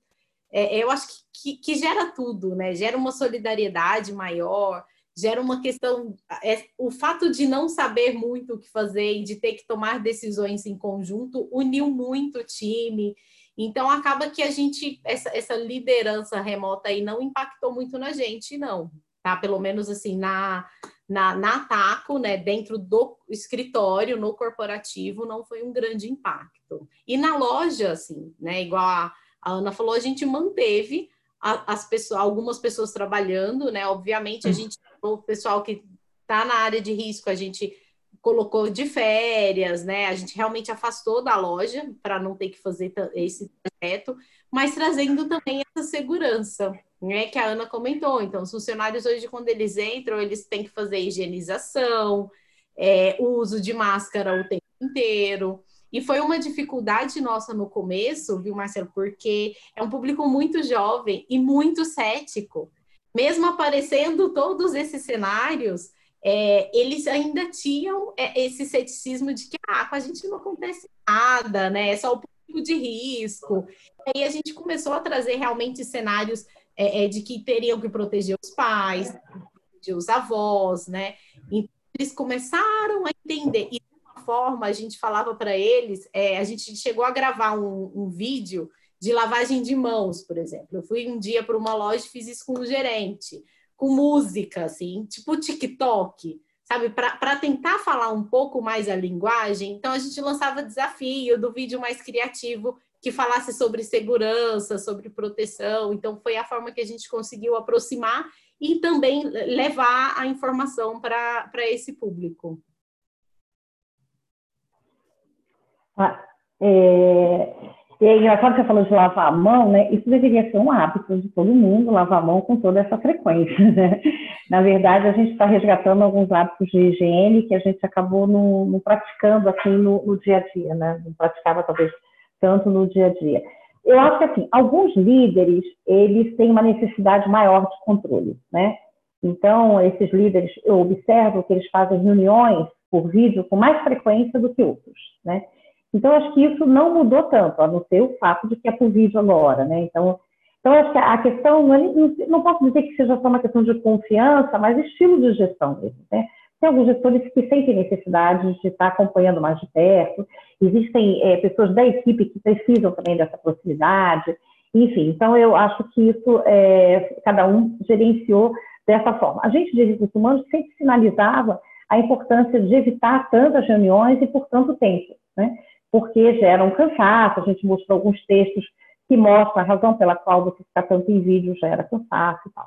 é, eu acho que, que, que, gera tudo, né? Gera uma solidariedade maior, gera uma questão, é, o fato de não saber muito o que fazer e de ter que tomar decisões em conjunto uniu muito o time então, acaba que a gente, essa, essa liderança remota aí não impactou muito na gente, não. Tá? Pelo menos assim, na, na, na Taco, né, dentro do escritório, no corporativo, não foi um grande impacto. E na loja, assim, né, igual a, a Ana falou, a gente manteve a, as pessoas, algumas pessoas trabalhando, né? Obviamente, a gente, o pessoal que está na área de risco, a gente colocou de férias, né? A gente realmente afastou da loja para não ter que fazer esse projeto, mas trazendo também essa segurança, né? Que a Ana comentou. Então, os funcionários hoje, quando eles entram, eles têm que fazer higienização, é, uso de máscara o tempo inteiro. E foi uma dificuldade nossa no começo, viu, Marcelo? Porque é um público muito jovem e muito cético. Mesmo aparecendo todos esses cenários, é, eles ainda tinham é, esse ceticismo de que ah, com a gente não acontece nada, né? É só o público de risco. E aí a gente começou a trazer realmente cenários é, é de que teriam que proteger os pais, os avós, né? Então, eles começaram a entender. E forma, a gente falava para eles, é, a gente chegou a gravar um, um vídeo de lavagem de mãos, por exemplo. Eu fui um dia para uma loja e fiz isso com o gerente com música, assim, tipo TikTok, sabe? Para tentar falar um pouco mais a linguagem. Então, a gente lançava desafio do vídeo mais criativo que falasse sobre segurança, sobre proteção. Então, foi a forma que a gente conseguiu aproximar e também levar a informação para esse público. Ah, é, e é engraçado que você falou de lavar a mão, né? Isso deveria ser um hábito de todo mundo, lavar a mão com toda essa frequência, né? Na verdade, a gente está resgatando alguns hábitos de higiene que a gente acabou não, não praticando assim no, no, dia a dia, né? Não praticava talvez tanto no dia a dia. Eu acho que assim, alguns líderes, eles têm uma necessidade maior de controle, né? Então, esses líderes, eu observo que eles fazem reuniões por vídeo com mais frequência do que outros, né? Então, acho que isso não mudou tanto, a não ser o fato de que é por vídeo agora, né? Então, então acho que a questão, não, é, não posso dizer que seja só uma questão de confiança, mas estilo de gestão mesmo, né? Tem alguns gestores que sentem necessidade de estar acompanhando mais de perto, existem é, pessoas da equipe que precisam também dessa proximidade, enfim, então eu acho que isso é, cada um gerenciou dessa forma. A gente de recursos humanos sempre sinalizava a importância de evitar tantas reuniões e por tanto tempo, né? Porque gera um cansaço, a gente mostrou alguns textos que mostram a razão pela qual você ficar tanto em vídeo gera cansaço e tal.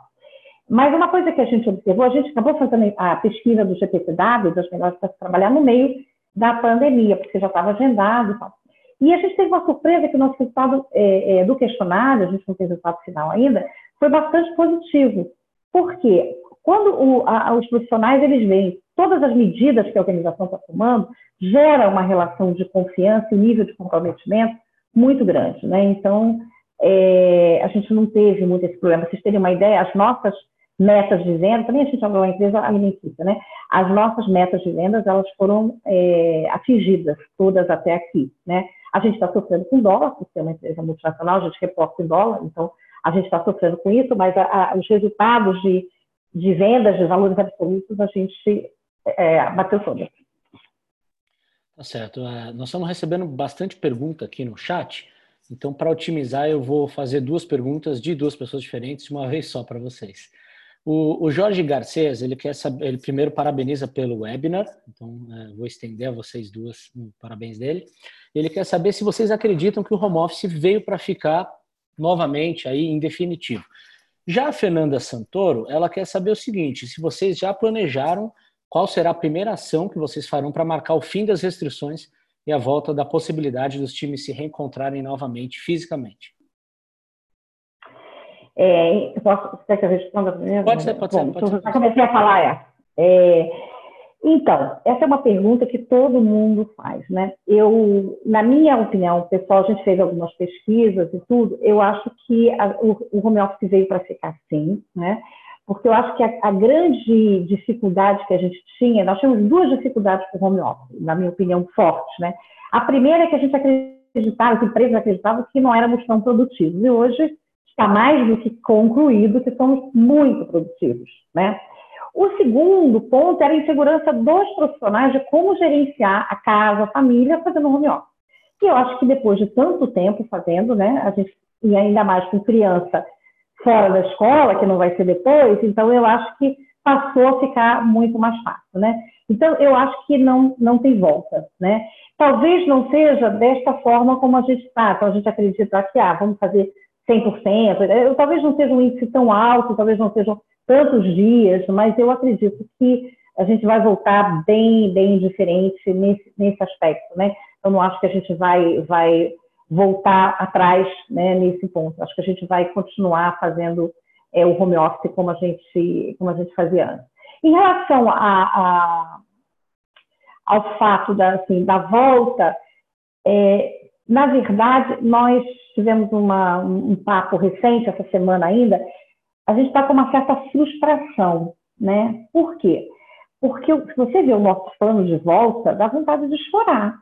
Mas uma coisa que a gente observou, a gente acabou fazendo a pesquisa do GPTW, das melhores para trabalhar no meio da pandemia, porque já estava agendado e tal. E a gente teve uma surpresa que o nosso resultado é, é, do questionário, a gente não tem resultado final ainda, foi bastante positivo. Por quê? Quando o, a, os profissionais eles veem todas as medidas que a organização está tomando, gera uma relação de confiança e nível de comprometimento muito grande. Né? Então, é, a gente não teve muito esse problema. Vocês terem uma ideia, as nossas metas de venda, também a gente é uma empresa alimentícia, né? As nossas metas de vendas, elas foram é, atingidas todas até aqui, né? A gente está sofrendo com dólar, porque é uma empresa multinacional, a gente reporta em dólar, então a gente está sofrendo com isso, mas a, a, os resultados de, de vendas, de valores absolutos, a gente é, bateu todas. Tá certo. Uh, nós estamos recebendo bastante pergunta aqui no chat, então para otimizar eu vou fazer duas perguntas de duas pessoas diferentes uma vez só para vocês. O, o, Jorge Garcês, ele quer saber, ele primeiro parabeniza pelo webinar, então uh, vou estender a vocês duas um parabéns dele. Ele quer saber se vocês acreditam que o home office veio para ficar novamente aí em definitivo. Já a Fernanda Santoro, ela quer saber o seguinte: se vocês já planejaram qual será a primeira ação que vocês farão para marcar o fim das restrições e a volta da possibilidade dos times se reencontrarem novamente fisicamente? É, posso, quer que eu responda primeiro? Pode ser, pode Bom, ser. Pode então, ser. Já comecei a falar, é. é. Então, essa é uma pergunta que todo mundo faz, né? Eu, na minha opinião, pessoal, a gente fez algumas pesquisas e tudo, eu acho que a, o, o home office veio para ficar sim, né? Porque eu acho que a, a, grande dificuldade que a gente tinha, nós tínhamos duas dificuldades com o home office, na minha opinião, fortes, né? A primeira é que a gente acreditava, as empresas acreditavam que não éramos tão produtivos, e hoje está mais do que concluído que somos muito produtivos, né? O segundo ponto era a insegurança dos profissionais de como gerenciar a casa, a família, fazendo home office. E eu acho que depois de tanto tempo fazendo, né, a gente, e ainda mais com criança fora da escola, que não vai ser depois, então eu acho que passou a ficar muito mais fácil, né? Então, eu acho que não, não tem volta, né? Talvez não seja desta forma como a gente está, então a gente acredita que, ah, vamos fazer 100%, eu, talvez não seja um índice tão alto, talvez não sejam tantos dias, mas eu acredito que a gente vai voltar bem, bem diferente nesse, nesse aspecto, né? Eu não acho que a gente vai, vai voltar atrás né, nesse ponto. Acho que a gente vai continuar fazendo é, o home office como a gente, como a gente fazia antes. Em relação a, a, ao fato da, assim, da volta, é, na verdade, nós tivemos uma, um papo recente, essa semana ainda, a gente está com uma certa frustração, né? Por quê? Porque se você vê o nosso plano de volta, dá vontade de chorar.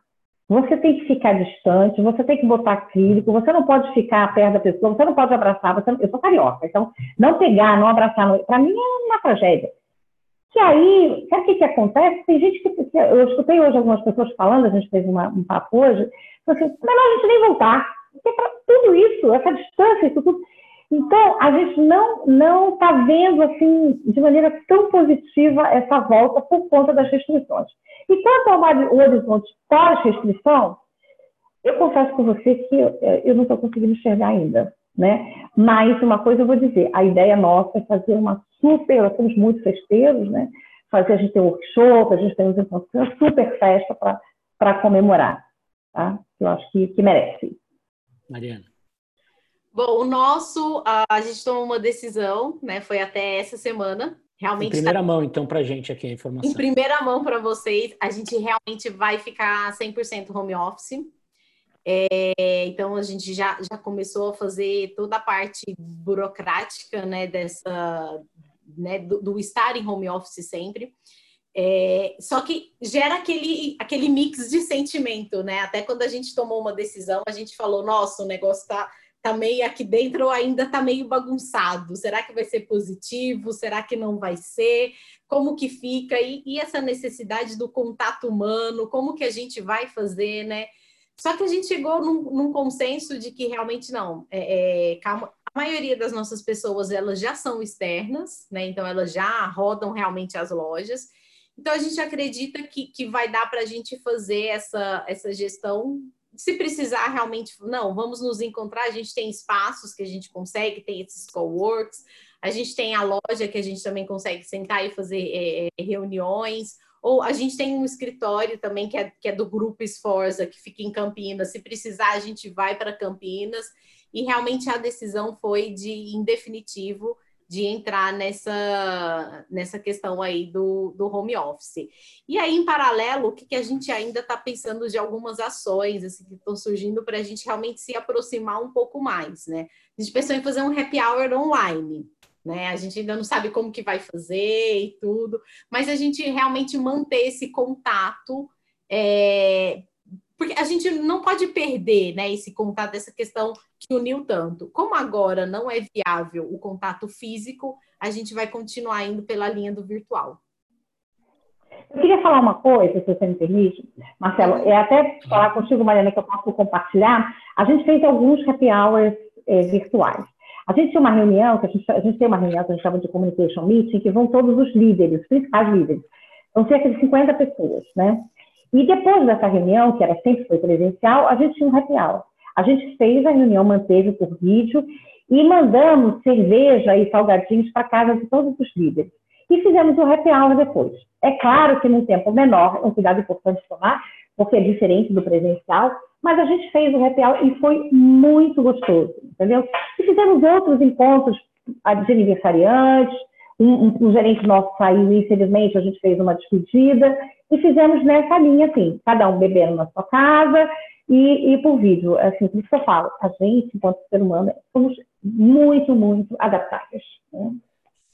Você tem que ficar distante, você tem que botar acrílico, você não pode ficar perto da pessoa, você não pode abraçar. Não... Eu sou carioca, então não pegar, não abraçar, para mim é uma tragédia. Que aí, sabe o que, que acontece? Tem gente que. Eu escutei hoje algumas pessoas falando, a gente teve uma, um papo hoje, assim, melhor a gente nem voltar. Porque para tudo isso, essa distância, isso tudo. Então, a gente não não está vendo assim de maneira tão positiva essa volta por conta das restrições. E quanto ao horizonte pós-restrição, eu confesso com você que eu não estou conseguindo enxergar ainda. Né? Mas uma coisa eu vou dizer, a ideia nossa é fazer uma super, nós somos muito festeiros, né? Fazer, a gente tem um workshop, a gente tem uma super festa para comemorar, tá? Eu acho que, que merece. Mariana. Bom, o nosso, a gente tomou uma decisão, né? Foi até essa semana, realmente. Em primeira tá... mão, então, para a gente aqui a informação. Em primeira mão para vocês, a gente realmente vai ficar 100% home office. É, então, a gente já, já começou a fazer toda a parte burocrática, né, dessa, né, do, do estar em home office sempre. É, só que gera aquele, aquele mix de sentimento, né? Até quando a gente tomou uma decisão, a gente falou: nossa, o negócio tá, tá meio aqui dentro, ainda tá meio bagunçado. Será que vai ser positivo? Será que não vai ser? Como que fica? E, e essa necessidade do contato humano, como que a gente vai fazer, né? Só que a gente chegou num, num consenso de que realmente não. É, é, calma, a maioria das nossas pessoas elas já são externas, né? Então elas já rodam realmente as lojas. Então a gente acredita que, que vai dar para a gente fazer essa, essa gestão. Se precisar realmente, não, vamos nos encontrar. A gente tem espaços que a gente consegue, tem esses coworks, a gente tem a loja que a gente também consegue sentar e fazer é, é reuniões ou a gente tem um escritório também que é, que é do Grupo Esforza, que fica em Campinas. Se precisar, a gente vai para Campinas. E realmente a decisão foi de, em definitivo, de entrar nessa, nessa questão aí do, do home office. E aí, em paralelo, o que, que a gente ainda está pensando de algumas ações assim, que estão surgindo para a gente realmente se aproximar um pouco mais, né? A gente pensou em fazer um happy hour online né? A gente ainda não sabe como que vai fazer e tudo, mas a gente realmente manter esse contato, é, porque a gente não pode perder, né, esse contato, essa questão que uniu tanto. Como agora não é viável o contato físico, a gente vai continuar indo pela linha do virtual. Eu queria falar uma coisa, se você me permite, Marcelo, é até falar contigo, Mariana, que eu posso compartilhar. A gente fez alguns happy hours é, virtuais. A gente tinha uma reunião, que a gente, a gente tem uma reunião que a gente chama de Communication Meeting, que vão todos os líderes, os principais líderes. São cerca de 50 pessoas, né? E depois dessa reunião, que era sempre foi presencial, a gente tinha um happy hour. A gente fez a reunião, manteve por vídeo e mandamos cerveja e salgadinhos para casa de todos os líderes. E fizemos o happy hour depois. É claro que num tempo menor, é um cuidado importante tomar, porque é diferente do presencial, mas a gente fez o happy hour e foi muito gostoso, entendeu? E fizemos outros encontros de aniversariantes, um, um, um gerente nosso saiu, infelizmente, a gente fez uma despedida, e fizemos nessa linha, assim, cada um bebendo na sua casa e, e por vídeo. Assim, por isso que eu falo, a gente, enquanto ser humano, somos muito, muito adaptáveis. Né?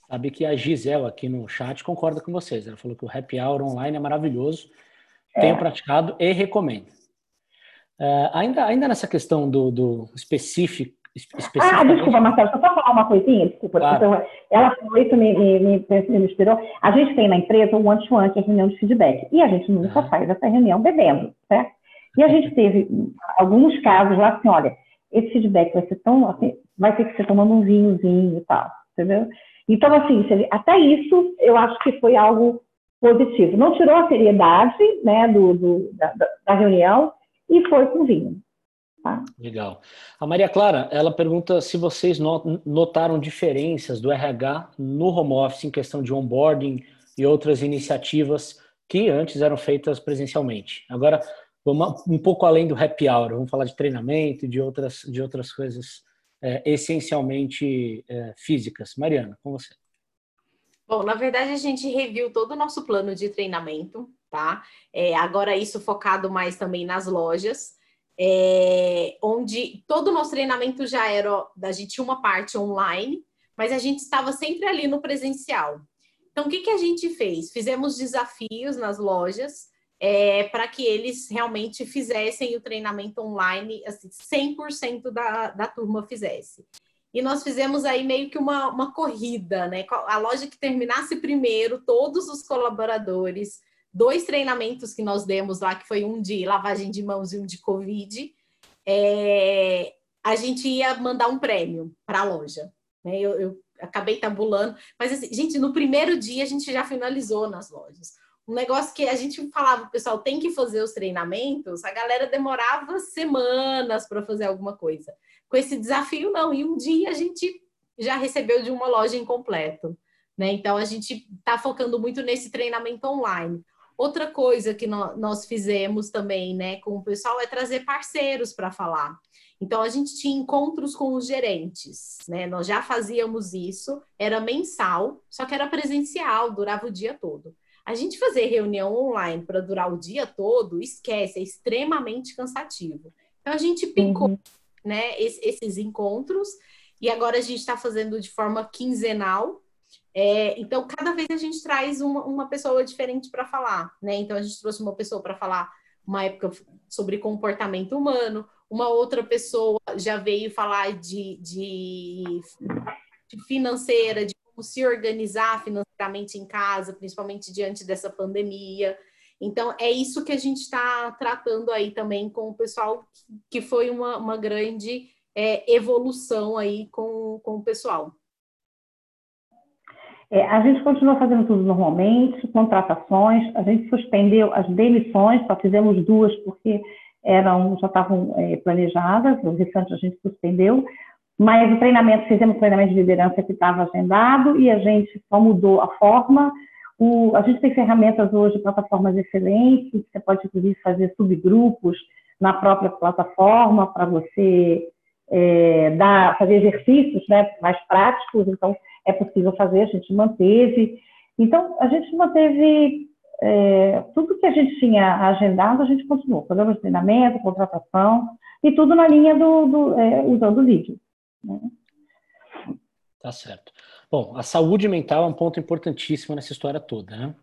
Sabe que a Gisela aqui no chat concorda com vocês. Ela falou que o happy hour online é maravilhoso, é. tenho praticado e recomendo. Uh, ainda, ainda nessa questão do, do específico. Ah, desculpa, Marcelo, só falar uma coisinha, desculpa. Claro. Então, ela falou isso, me, me, me, me, inspirou. A gente tem na empresa o one-to-one, que é a reunião de feedback, e a gente nunca ah. faz essa reunião bebendo, certo? E a gente teve alguns casos lá assim, olha, esse feedback vai ser tão, assim, vai ter que ser tomando um vinhozinho e tal, entendeu? Então, assim, até isso eu acho que foi algo positivo. Não tirou a seriedade, né, do, do da, da reunião, e foi com vinho. Tá? Legal. A Maria Clara, ela pergunta se vocês notaram diferenças do RH no home office em questão de onboarding e outras iniciativas que antes eram feitas presencialmente. Agora, vamos um pouco além do happy hour, vamos falar de treinamento e de outras, de outras coisas é, essencialmente é, físicas. Mariana, com você. Bom, na verdade, a gente reviu todo o nosso plano de treinamento, tá? É, agora, isso focado mais também nas lojas, é, onde todo o nosso treinamento já era, a gente uma parte online, mas a gente estava sempre ali no presencial. Então, o que, que a gente fez? Fizemos desafios nas lojas é, para que eles realmente fizessem o treinamento online, assim, 100% da, da turma fizesse. E nós fizemos aí meio que uma, uma corrida, né? A loja que terminasse primeiro, todos os colaboradores, dois treinamentos que nós demos lá, que foi um de lavagem de mãos e um de Covid, é, a gente ia mandar um prêmio para a loja. Né? Eu, eu, acabei tabulando, mas assim, gente, no primeiro dia a gente já finalizou nas lojas. Um negócio que a gente falava, pessoal tem que fazer os treinamentos, a galera demorava semanas para fazer alguma coisa com esse desafio, não. E um dia a gente já recebeu de uma loja incompleto. Né? Então, a gente está focando muito nesse treinamento online. Outra coisa que nós fizemos também né, com o pessoal é trazer parceiros para falar. Então, a gente tinha encontros com os gerentes, né? Nós já fazíamos isso, era mensal, só que era presencial, durava o dia todo. A gente fazer reunião online para durar o dia todo, esquece, é extremamente cansativo. Então, a gente picou uhum né, esses encontros. E agora a gente está fazendo de forma quinzenal. É, então, cada vez a gente traz uma, uma pessoa diferente para falar, né? Então, a gente trouxe uma pessoa para falar uma época sobre comportamento humano, uma outra pessoa já veio falar de, de, de financeira, de como se organizar financeiramente em casa, principalmente diante dessa pandemia. Então, é isso que a gente está tratando aí também com o pessoal, que foi uma, uma grande é, evolução aí com, com o pessoal. É, a gente continua fazendo tudo normalmente, contratações, a gente suspendeu as demissões, só fizemos duas porque eram, já estavam é, planejadas, o restante a gente suspendeu, mas o treinamento, fizemos treinamento de liderança que estava agendado e a gente só mudou a forma. O, a gente tem ferramentas hoje, plataformas excelentes, você pode inclusive fazer subgrupos na própria plataforma para você é, dar, fazer exercícios né, mais práticos, então é possível fazer, a gente manteve. Então, a gente manteve é, tudo que a gente tinha agendado, a gente continuou. Programa de treinamento, contratação, e tudo na linha do, do é, usando o vídeo. Né? Tá certo. Bom, a saúde mental é um ponto importantíssimo nessa história toda, né?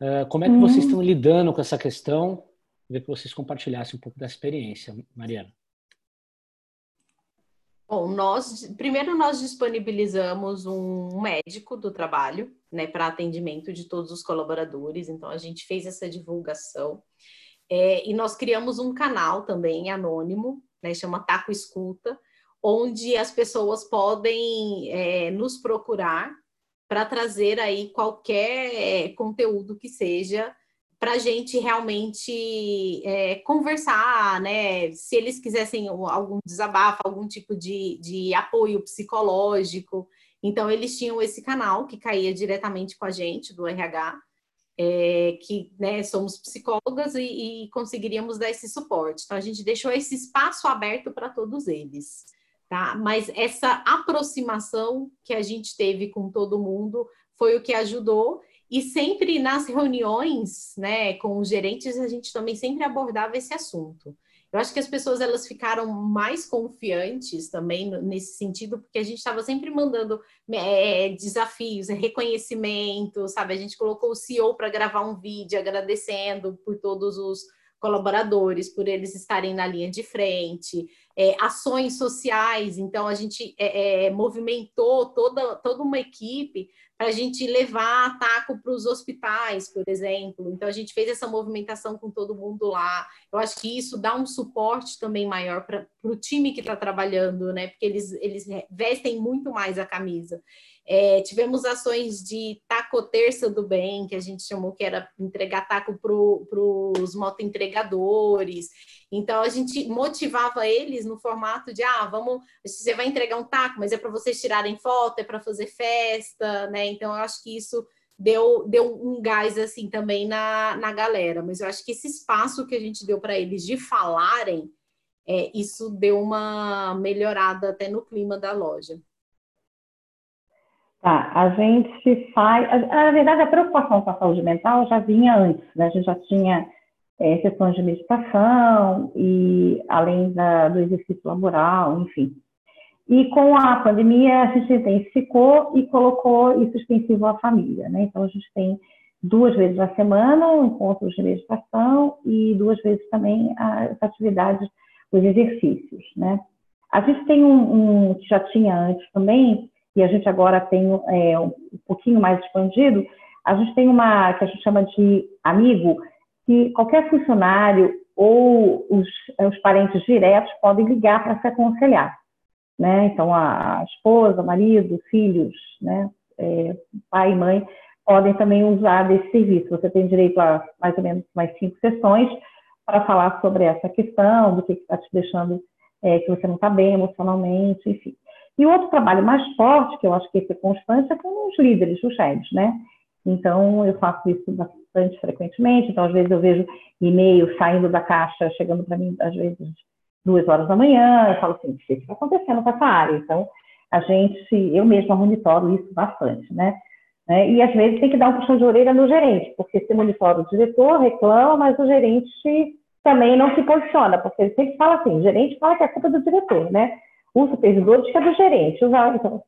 Uh, como é que uhum. vocês estão lidando com essa questão? Queria que vocês compartilhassem um pouco da experiência, Mariana. Bom, nós primeiro nós disponibilizamos um médico do trabalho, né, para atendimento de todos os colaboradores. Então a gente fez essa divulgação é, e nós criamos um canal também anônimo, né, chama Taco Escuta, onde as pessoas podem é, nos procurar para trazer aí qualquer é, conteúdo que seja para a gente realmente é, conversar, né? Se eles quisessem algum desabafo, algum tipo de, de apoio psicológico. Então, eles tinham esse canal que caía diretamente com a gente, do RH, é, que né, somos psicólogas e, e conseguiríamos dar esse suporte. Então, a gente deixou esse espaço aberto para todos eles. Tá? Mas essa aproximação que a gente teve com todo mundo foi o que ajudou e sempre nas reuniões, né, com os gerentes, a gente também sempre abordava esse assunto. Eu acho que as pessoas elas ficaram mais confiantes também nesse sentido, porque a gente estava sempre mandando é, desafios, reconhecimento, sabe? A gente colocou o CEO para gravar um vídeo agradecendo por todos os colaboradores, por eles estarem na linha de frente, é, ações sociais. Então, a gente é, é movimentou toda, toda uma equipe para a gente levar taco para os hospitais, por exemplo. Então, a gente fez essa movimentação com todo mundo lá. Eu acho que isso dá um suporte também maior para o time que está trabalhando, né? Porque eles, eles vestem muito mais a camisa. É, tivemos ações de taco terça do bem, que a gente chamou que era entregar taco para os motoentregadores. Então, a gente motivava eles no formato de, ah, vamos, você vai entregar um taco, mas é para vocês tirarem foto, é para fazer festa, né? Então, eu acho que isso deu, deu um gás, assim, também na, na galera. Mas eu acho que esse espaço que a gente deu para eles de falarem, é, isso deu uma melhorada até no clima da loja. Tá, a gente faz. Na verdade, a preocupação com a saúde mental já vinha antes, né? A gente já tinha é, sessões de meditação e além da, do exercício laboral, enfim. E com a pandemia, a gente intensificou e colocou isso extensivo à família, né? Então, a gente tem duas vezes na semana encontros de meditação e duas vezes também as atividades, os exercícios, né? A gente tem um, um que já tinha antes também, e a gente agora tem é, um pouquinho mais expandido, a gente tem uma que a gente chama de amigo, que qualquer funcionário ou os, os parentes diretos podem ligar para se aconselhar. Né? Então, a esposa, marido, filhos, né? É, pai e mãe podem também usar desse serviço. Você tem direito a mais ou menos mais cinco sessões para falar sobre essa questão, do que está te deixando, é, que você não está bem emocionalmente, enfim. E outro trabalho mais forte, que eu acho que é constante, é com os líderes, os chefes, né? Então, eu faço isso bastante frequentemente. Então, às vezes, eu vejo e-mail saindo da caixa, chegando para mim, às vezes, duas horas da manhã. Eu falo assim: o que está acontecendo com essa área? Então, a gente, eu mesma monitoro isso bastante, né? né? E às vezes tem que dar um puxão de orelha no gerente, porque se monitora o diretor, reclama, mas o gerente também não se posiciona, porque ele sempre fala assim: o gerente fala que é culpa do diretor, né? O supervisor diz que é do gerente. Então,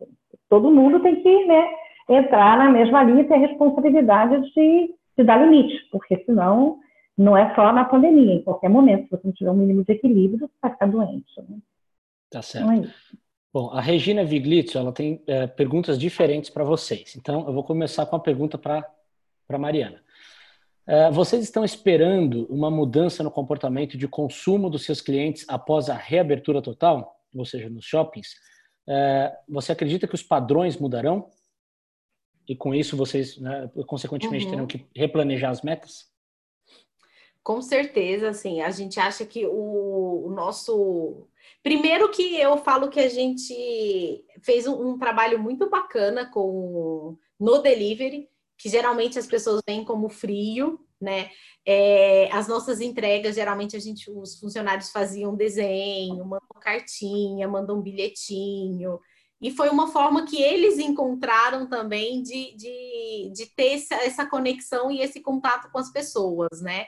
todo mundo tem que, né? entrar na mesma linha e ter responsabilidade de, de dar limite, porque senão não é só na pandemia, em qualquer momento, se você não tiver um mínimo de equilíbrio, você vai ficar doente. Né? Tá certo. Então é Bom, a Regina Viglitz, ela tem é, perguntas diferentes para vocês. Então, eu vou começar com a pergunta para a Mariana. É, vocês estão esperando uma mudança no comportamento de consumo dos seus clientes após a reabertura total, ou seja, nos shoppings? É, você acredita que os padrões mudarão? E com isso vocês, né, consequentemente, uhum. terão que replanejar as metas? Com certeza, assim, a gente acha que o, o, nosso. Primeiro que eu falo que a gente fez um, um, trabalho muito bacana com no delivery, que geralmente as pessoas veem como frio, né? É, as nossas entregas, geralmente a gente, os funcionários faziam desenho, mandam cartinha, mandam bilhetinho. E foi uma forma que eles encontraram também de, de, de ter essa, essa conexão e esse contato com as pessoas, né?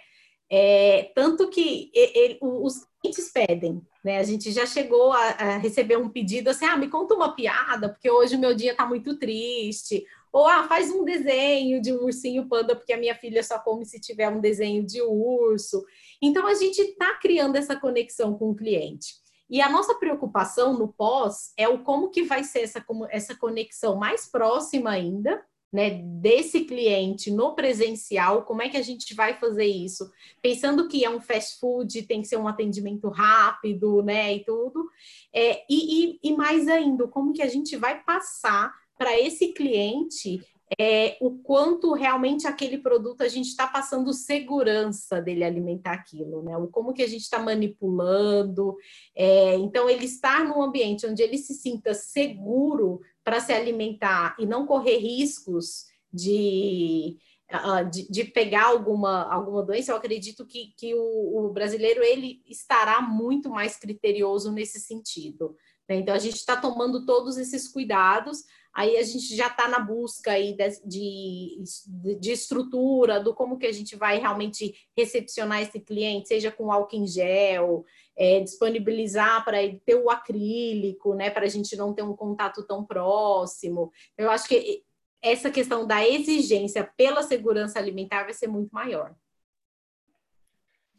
É, tanto que ele, os clientes pedem, né? A gente já chegou a, a, receber um pedido assim: ah, me conta uma piada, porque hoje o meu dia está muito triste. Ou ah, faz um desenho de um ursinho panda, porque a minha filha só come se tiver um desenho de urso. Então a gente está criando essa conexão com o cliente. E a nossa preocupação no pós é o como que vai ser essa, essa conexão mais próxima ainda, né, desse cliente no presencial, como é que a gente vai fazer isso? Pensando que é um fast food, tem que ser um atendimento rápido, né, e tudo. É, e, e, e mais ainda, como que a gente vai passar para esse cliente é, o quanto realmente aquele produto a gente está passando segurança dele alimentar aquilo, né? O como que a gente está manipulando. É, então, ele estar num ambiente onde ele se sinta seguro para se alimentar e não correr riscos de, de, de, pegar alguma, alguma doença, eu acredito que, que o, o, brasileiro ele estará muito mais criterioso nesse sentido. Né? Então, a gente está tomando todos esses cuidados, aí a gente já está na busca aí de, de, de, estrutura, do como que a gente vai realmente recepcionar esse cliente, seja com álcool em gel, é, disponibilizar para ele ter o acrílico, né, para a gente não ter um contato tão próximo. Eu acho que essa questão da exigência pela segurança alimentar vai ser muito maior.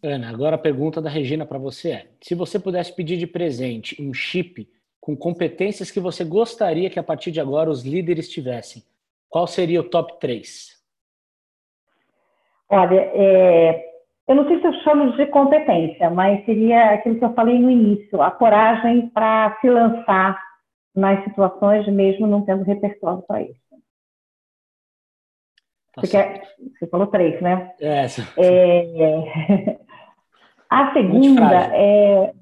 Ana, agora a pergunta da Regina para você é: se você pudesse pedir de presente um chip com competências que você gostaria que a partir de agora os líderes tivessem, qual seria o top 3? Olha, é, eu não sei se eu chamo de competência, mas seria aquilo que eu falei no início, a coragem para se lançar nas situações mesmo não tendo repertório para isso. Tá você, quer, você, falou três, né? É. é... a segunda é.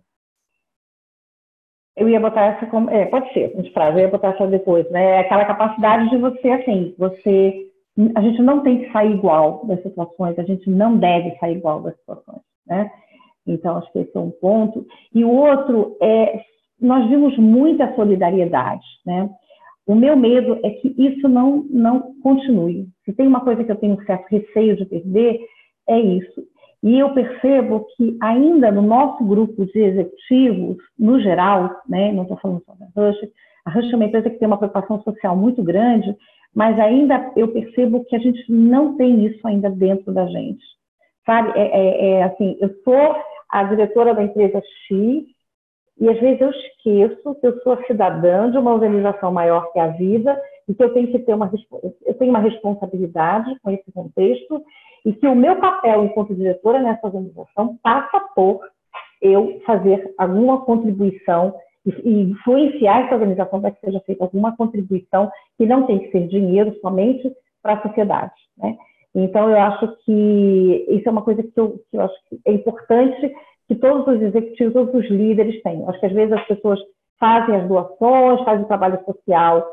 Eu ia botar essa como. É, pode ser, de frase, eu ia botar essa depois, né? É aquela capacidade de você, assim, você a gente não tem que sair igual das situações, a gente não deve sair igual das situações, né? Então, acho que esse é um ponto. E o outro é, nós vimos muita solidariedade, né? O meu medo é que isso não, não continue. Se tem uma coisa que eu tenho certo receio de perder, é isso. E eu percebo que ainda no nosso grupo de executivos, no geral, né, não estou falando só da Rush, a Rush é uma empresa que tem uma preocupação social muito grande, mas ainda eu percebo que a gente não tem isso ainda dentro da gente. Sabe, é, é, é assim, eu sou a diretora da empresa X e às vezes eu esqueço que eu sou cidadã de uma organização maior que a vida e que eu tenho que ter uma eu tenho uma responsabilidade com esse contexto e que o meu papel enquanto diretora nessa organização passa por eu fazer alguma contribuição e influenciar essa organização para que seja feita alguma contribuição que não tem que ser dinheiro somente para a sociedade. Né? Então, eu acho que isso é uma coisa que eu, que eu acho que é importante que todos os executivos, todos os líderes tenham. Acho que às vezes as pessoas fazem as doações, fazem o trabalho social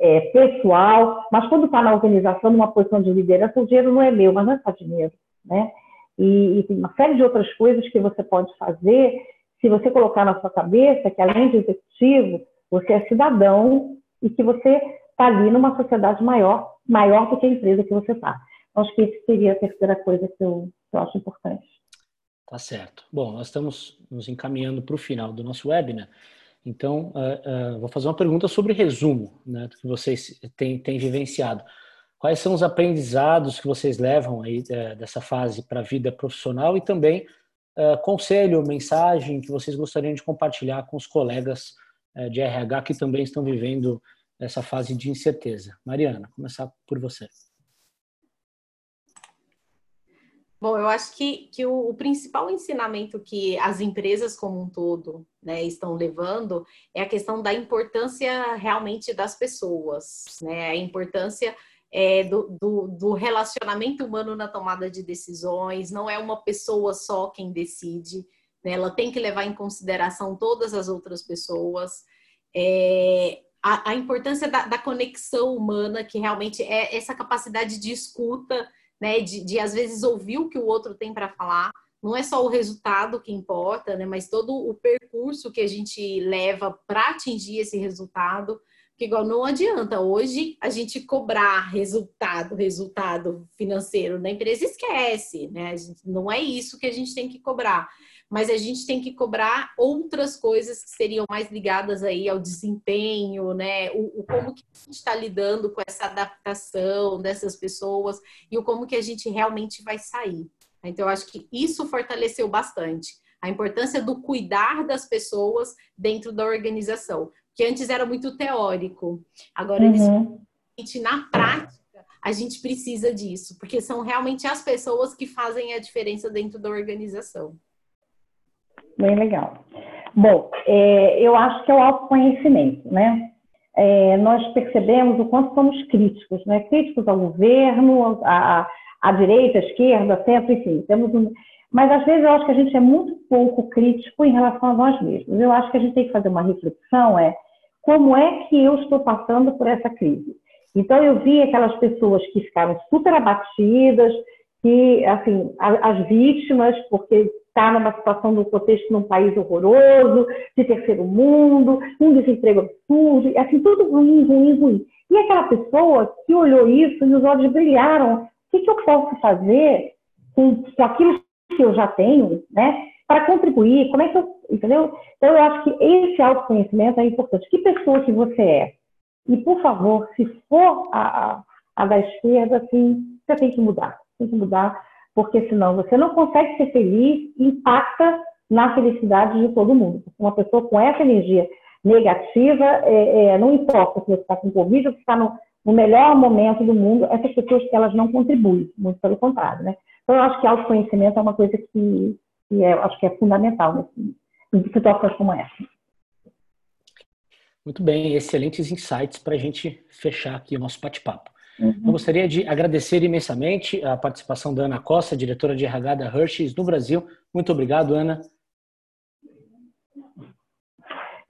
é, pessoal, mas quando está na organização, numa posição de liderança, o dinheiro não é meu, mas não é só dinheiro. Né? E, e tem uma série de outras coisas que você pode fazer se você colocar na sua cabeça que, além de executivo, você é cidadão e que você está ali numa sociedade maior, maior do que a empresa que você está. Acho que isso seria a terceira coisa que eu, que eu acho importante. Tá certo. Bom, nós estamos nos encaminhando para o final do nosso webinar. Então, uh, uh, vou fazer uma pergunta sobre resumo, né, do que vocês têm, têm vivenciado. Quais são os aprendizados que vocês levam aí uh, dessa fase para a vida profissional e também conselho, mensagem que vocês gostariam de compartilhar com os colegas de RH que também estão vivendo essa fase de incerteza? Mariana, começar por você. Bom, eu acho que, que o, o, principal ensinamento que as empresas como um todo né, estão levando é a questão da importância realmente das pessoas, né? A importância é, do, do, do, relacionamento humano na tomada de decisões, não é uma pessoa só quem decide, né? ela tem que levar em consideração todas as outras pessoas. É, a, a, importância da, da conexão humana, que realmente é essa capacidade de escuta né? De, de às vezes ouvir o que o outro tem para falar. Não é só o resultado que importa, né? Mas todo o percurso que a gente leva para atingir esse resultado. Porque igual não adianta hoje a gente cobrar resultado, resultado financeiro na empresa esquece, né? Gente, não é isso que a gente tem que cobrar mas a gente tem que cobrar outras coisas que seriam mais ligadas aí ao desempenho, né? O, o como que a gente está lidando com essa adaptação dessas pessoas e o como que a gente realmente vai sair. Então, eu acho que isso fortaleceu bastante a importância do cuidar das pessoas dentro da organização, que antes era muito teórico. Agora, uhum. na prática, a gente precisa disso, porque são realmente as pessoas que fazem a diferença dentro da organização. Bem legal. Bom, é, eu acho que é o autoconhecimento, né? É, nós percebemos o quanto somos críticos, né? Críticos ao governo, à, direita, à esquerda, centro, enfim. Temos um... Mas às vezes eu acho que a gente é muito pouco crítico em relação a nós mesmos. Eu acho que a gente tem que fazer uma reflexão, é como é que eu estou passando por essa crise? Então eu vi aquelas pessoas que ficaram super abatidas, que, assim, as vítimas, porque está numa situação de um contexto num país horroroso, de terceiro mundo, um desemprego absurdo, assim, tudo ruim, ruim, ruim. E aquela pessoa que olhou isso e os olhos brilharam, o que, que eu posso fazer com, com aquilo que eu já tenho, né? Para contribuir, como é que eu, entendeu? Então, eu acho que esse autoconhecimento é importante. Que pessoa que você é? E, por favor, se for a, a, a da esquerda, assim, você tem que mudar. Tem que mudar porque senão você não consegue ser feliz impacta na felicidade de todo mundo. Uma pessoa com essa energia negativa, é, é, não importa se você está com Covid ou se está no, no, melhor momento do mundo, essas pessoas elas não contribuem, muito pelo contrário, né? Então, eu acho que autoconhecimento é uma coisa que, que é, acho que é fundamental nesse, em situações como essa. Muito bem, excelentes insights para a gente fechar aqui o nosso bate-papo. Uhum. Eu gostaria de agradecer imensamente a participação da Ana Costa, diretora de RH da Hershey's no Brasil. Muito obrigado, Ana.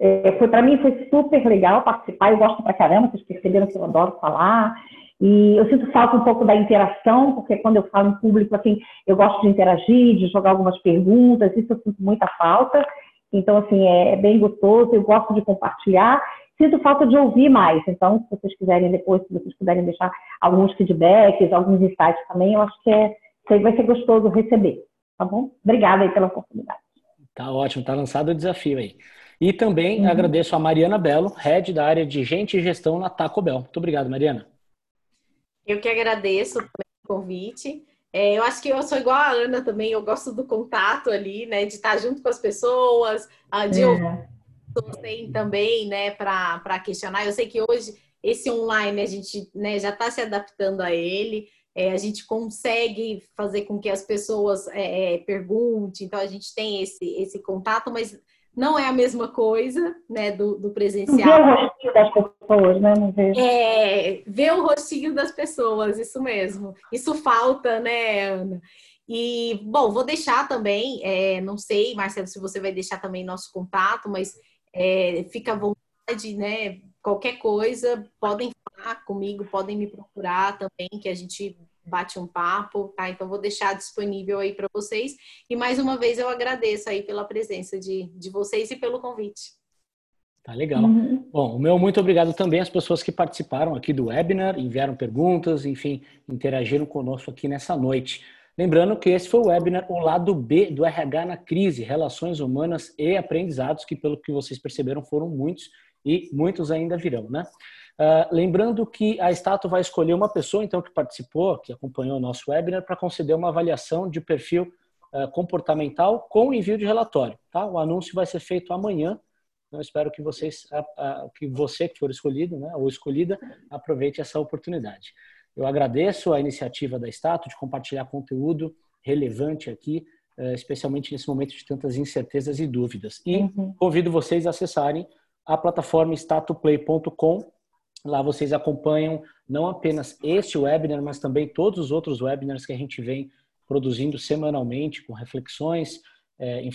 É, foi para mim foi super legal participar. Eu gosto pra caramba. Vocês perceberam que eu adoro falar. E eu sinto falta um pouco da interação, porque quando eu falo em público, assim, eu gosto de interagir, de jogar algumas perguntas. Isso eu sinto muita falta. Então, assim, é, é bem gostoso. Eu gosto de compartilhar sinto falta de ouvir mais. Então, se vocês quiserem depois, se vocês puderem deixar alguns feedbacks, alguns insights também, eu acho que é, vai ser gostoso receber. Tá bom? Obrigada aí pela oportunidade. Tá ótimo, tá lançado o desafio aí. E também uhum. agradeço a Mariana Belo, head da área de gente e gestão na Taco Bell. Muito obrigado, Mariana. Eu que agradeço o convite. É, eu acho que eu sou igual a Ana também, eu gosto do contato ali, né? De estar junto com as pessoas, de é. ouvir pessoas têm também, né, para questionar. Eu sei que hoje esse online a gente né, já está se adaptando a ele. É, a gente consegue fazer com que as pessoas é, é, perguntem, então a gente tem esse, esse contato, mas não é a mesma coisa, né, do, do presencial. Ver o rostinho das pessoas, né? Não ver. É, ver o rostinho das pessoas, isso mesmo. Isso falta, né, Ana? E, bom, vou deixar também, é, não sei, Marcelo, se você vai deixar também nosso contato, mas é, fica à vontade, né? Qualquer coisa, podem falar comigo, podem me procurar também, que a gente bate um papo, tá? Então vou deixar disponível aí para vocês. E mais uma vez eu agradeço aí pela presença de, de vocês e pelo convite. Tá legal. Uhum. Bom, o meu muito obrigado também às pessoas que participaram aqui do webinar, enviaram perguntas, enfim, interagiram conosco aqui nessa noite. Lembrando que esse foi o webinar O Lado B do RH na Crise, Relações Humanas e Aprendizados, que pelo que vocês perceberam foram muitos e muitos ainda virão, né? Uh, lembrando que a Stato vai escolher uma pessoa, então, que participou, que acompanhou o nosso webinar, para conceder uma avaliação de perfil uh, comportamental com envio de relatório. Tá? O anúncio vai ser feito amanhã. Eu espero que vocês, uh, que você que for escolhido, né, ou escolhida, aproveite essa oportunidade. Eu agradeço a iniciativa da Stato de compartilhar conteúdo relevante aqui, eh, especialmente nesse momento de tantas incertezas e dúvidas. E uhum. convido vocês a acessarem a plataforma statoplay.com Lá vocês acompanham não apenas este webinar, mas também todos os outros webinars que a gente vem produzindo semanalmente, com reflexões, informações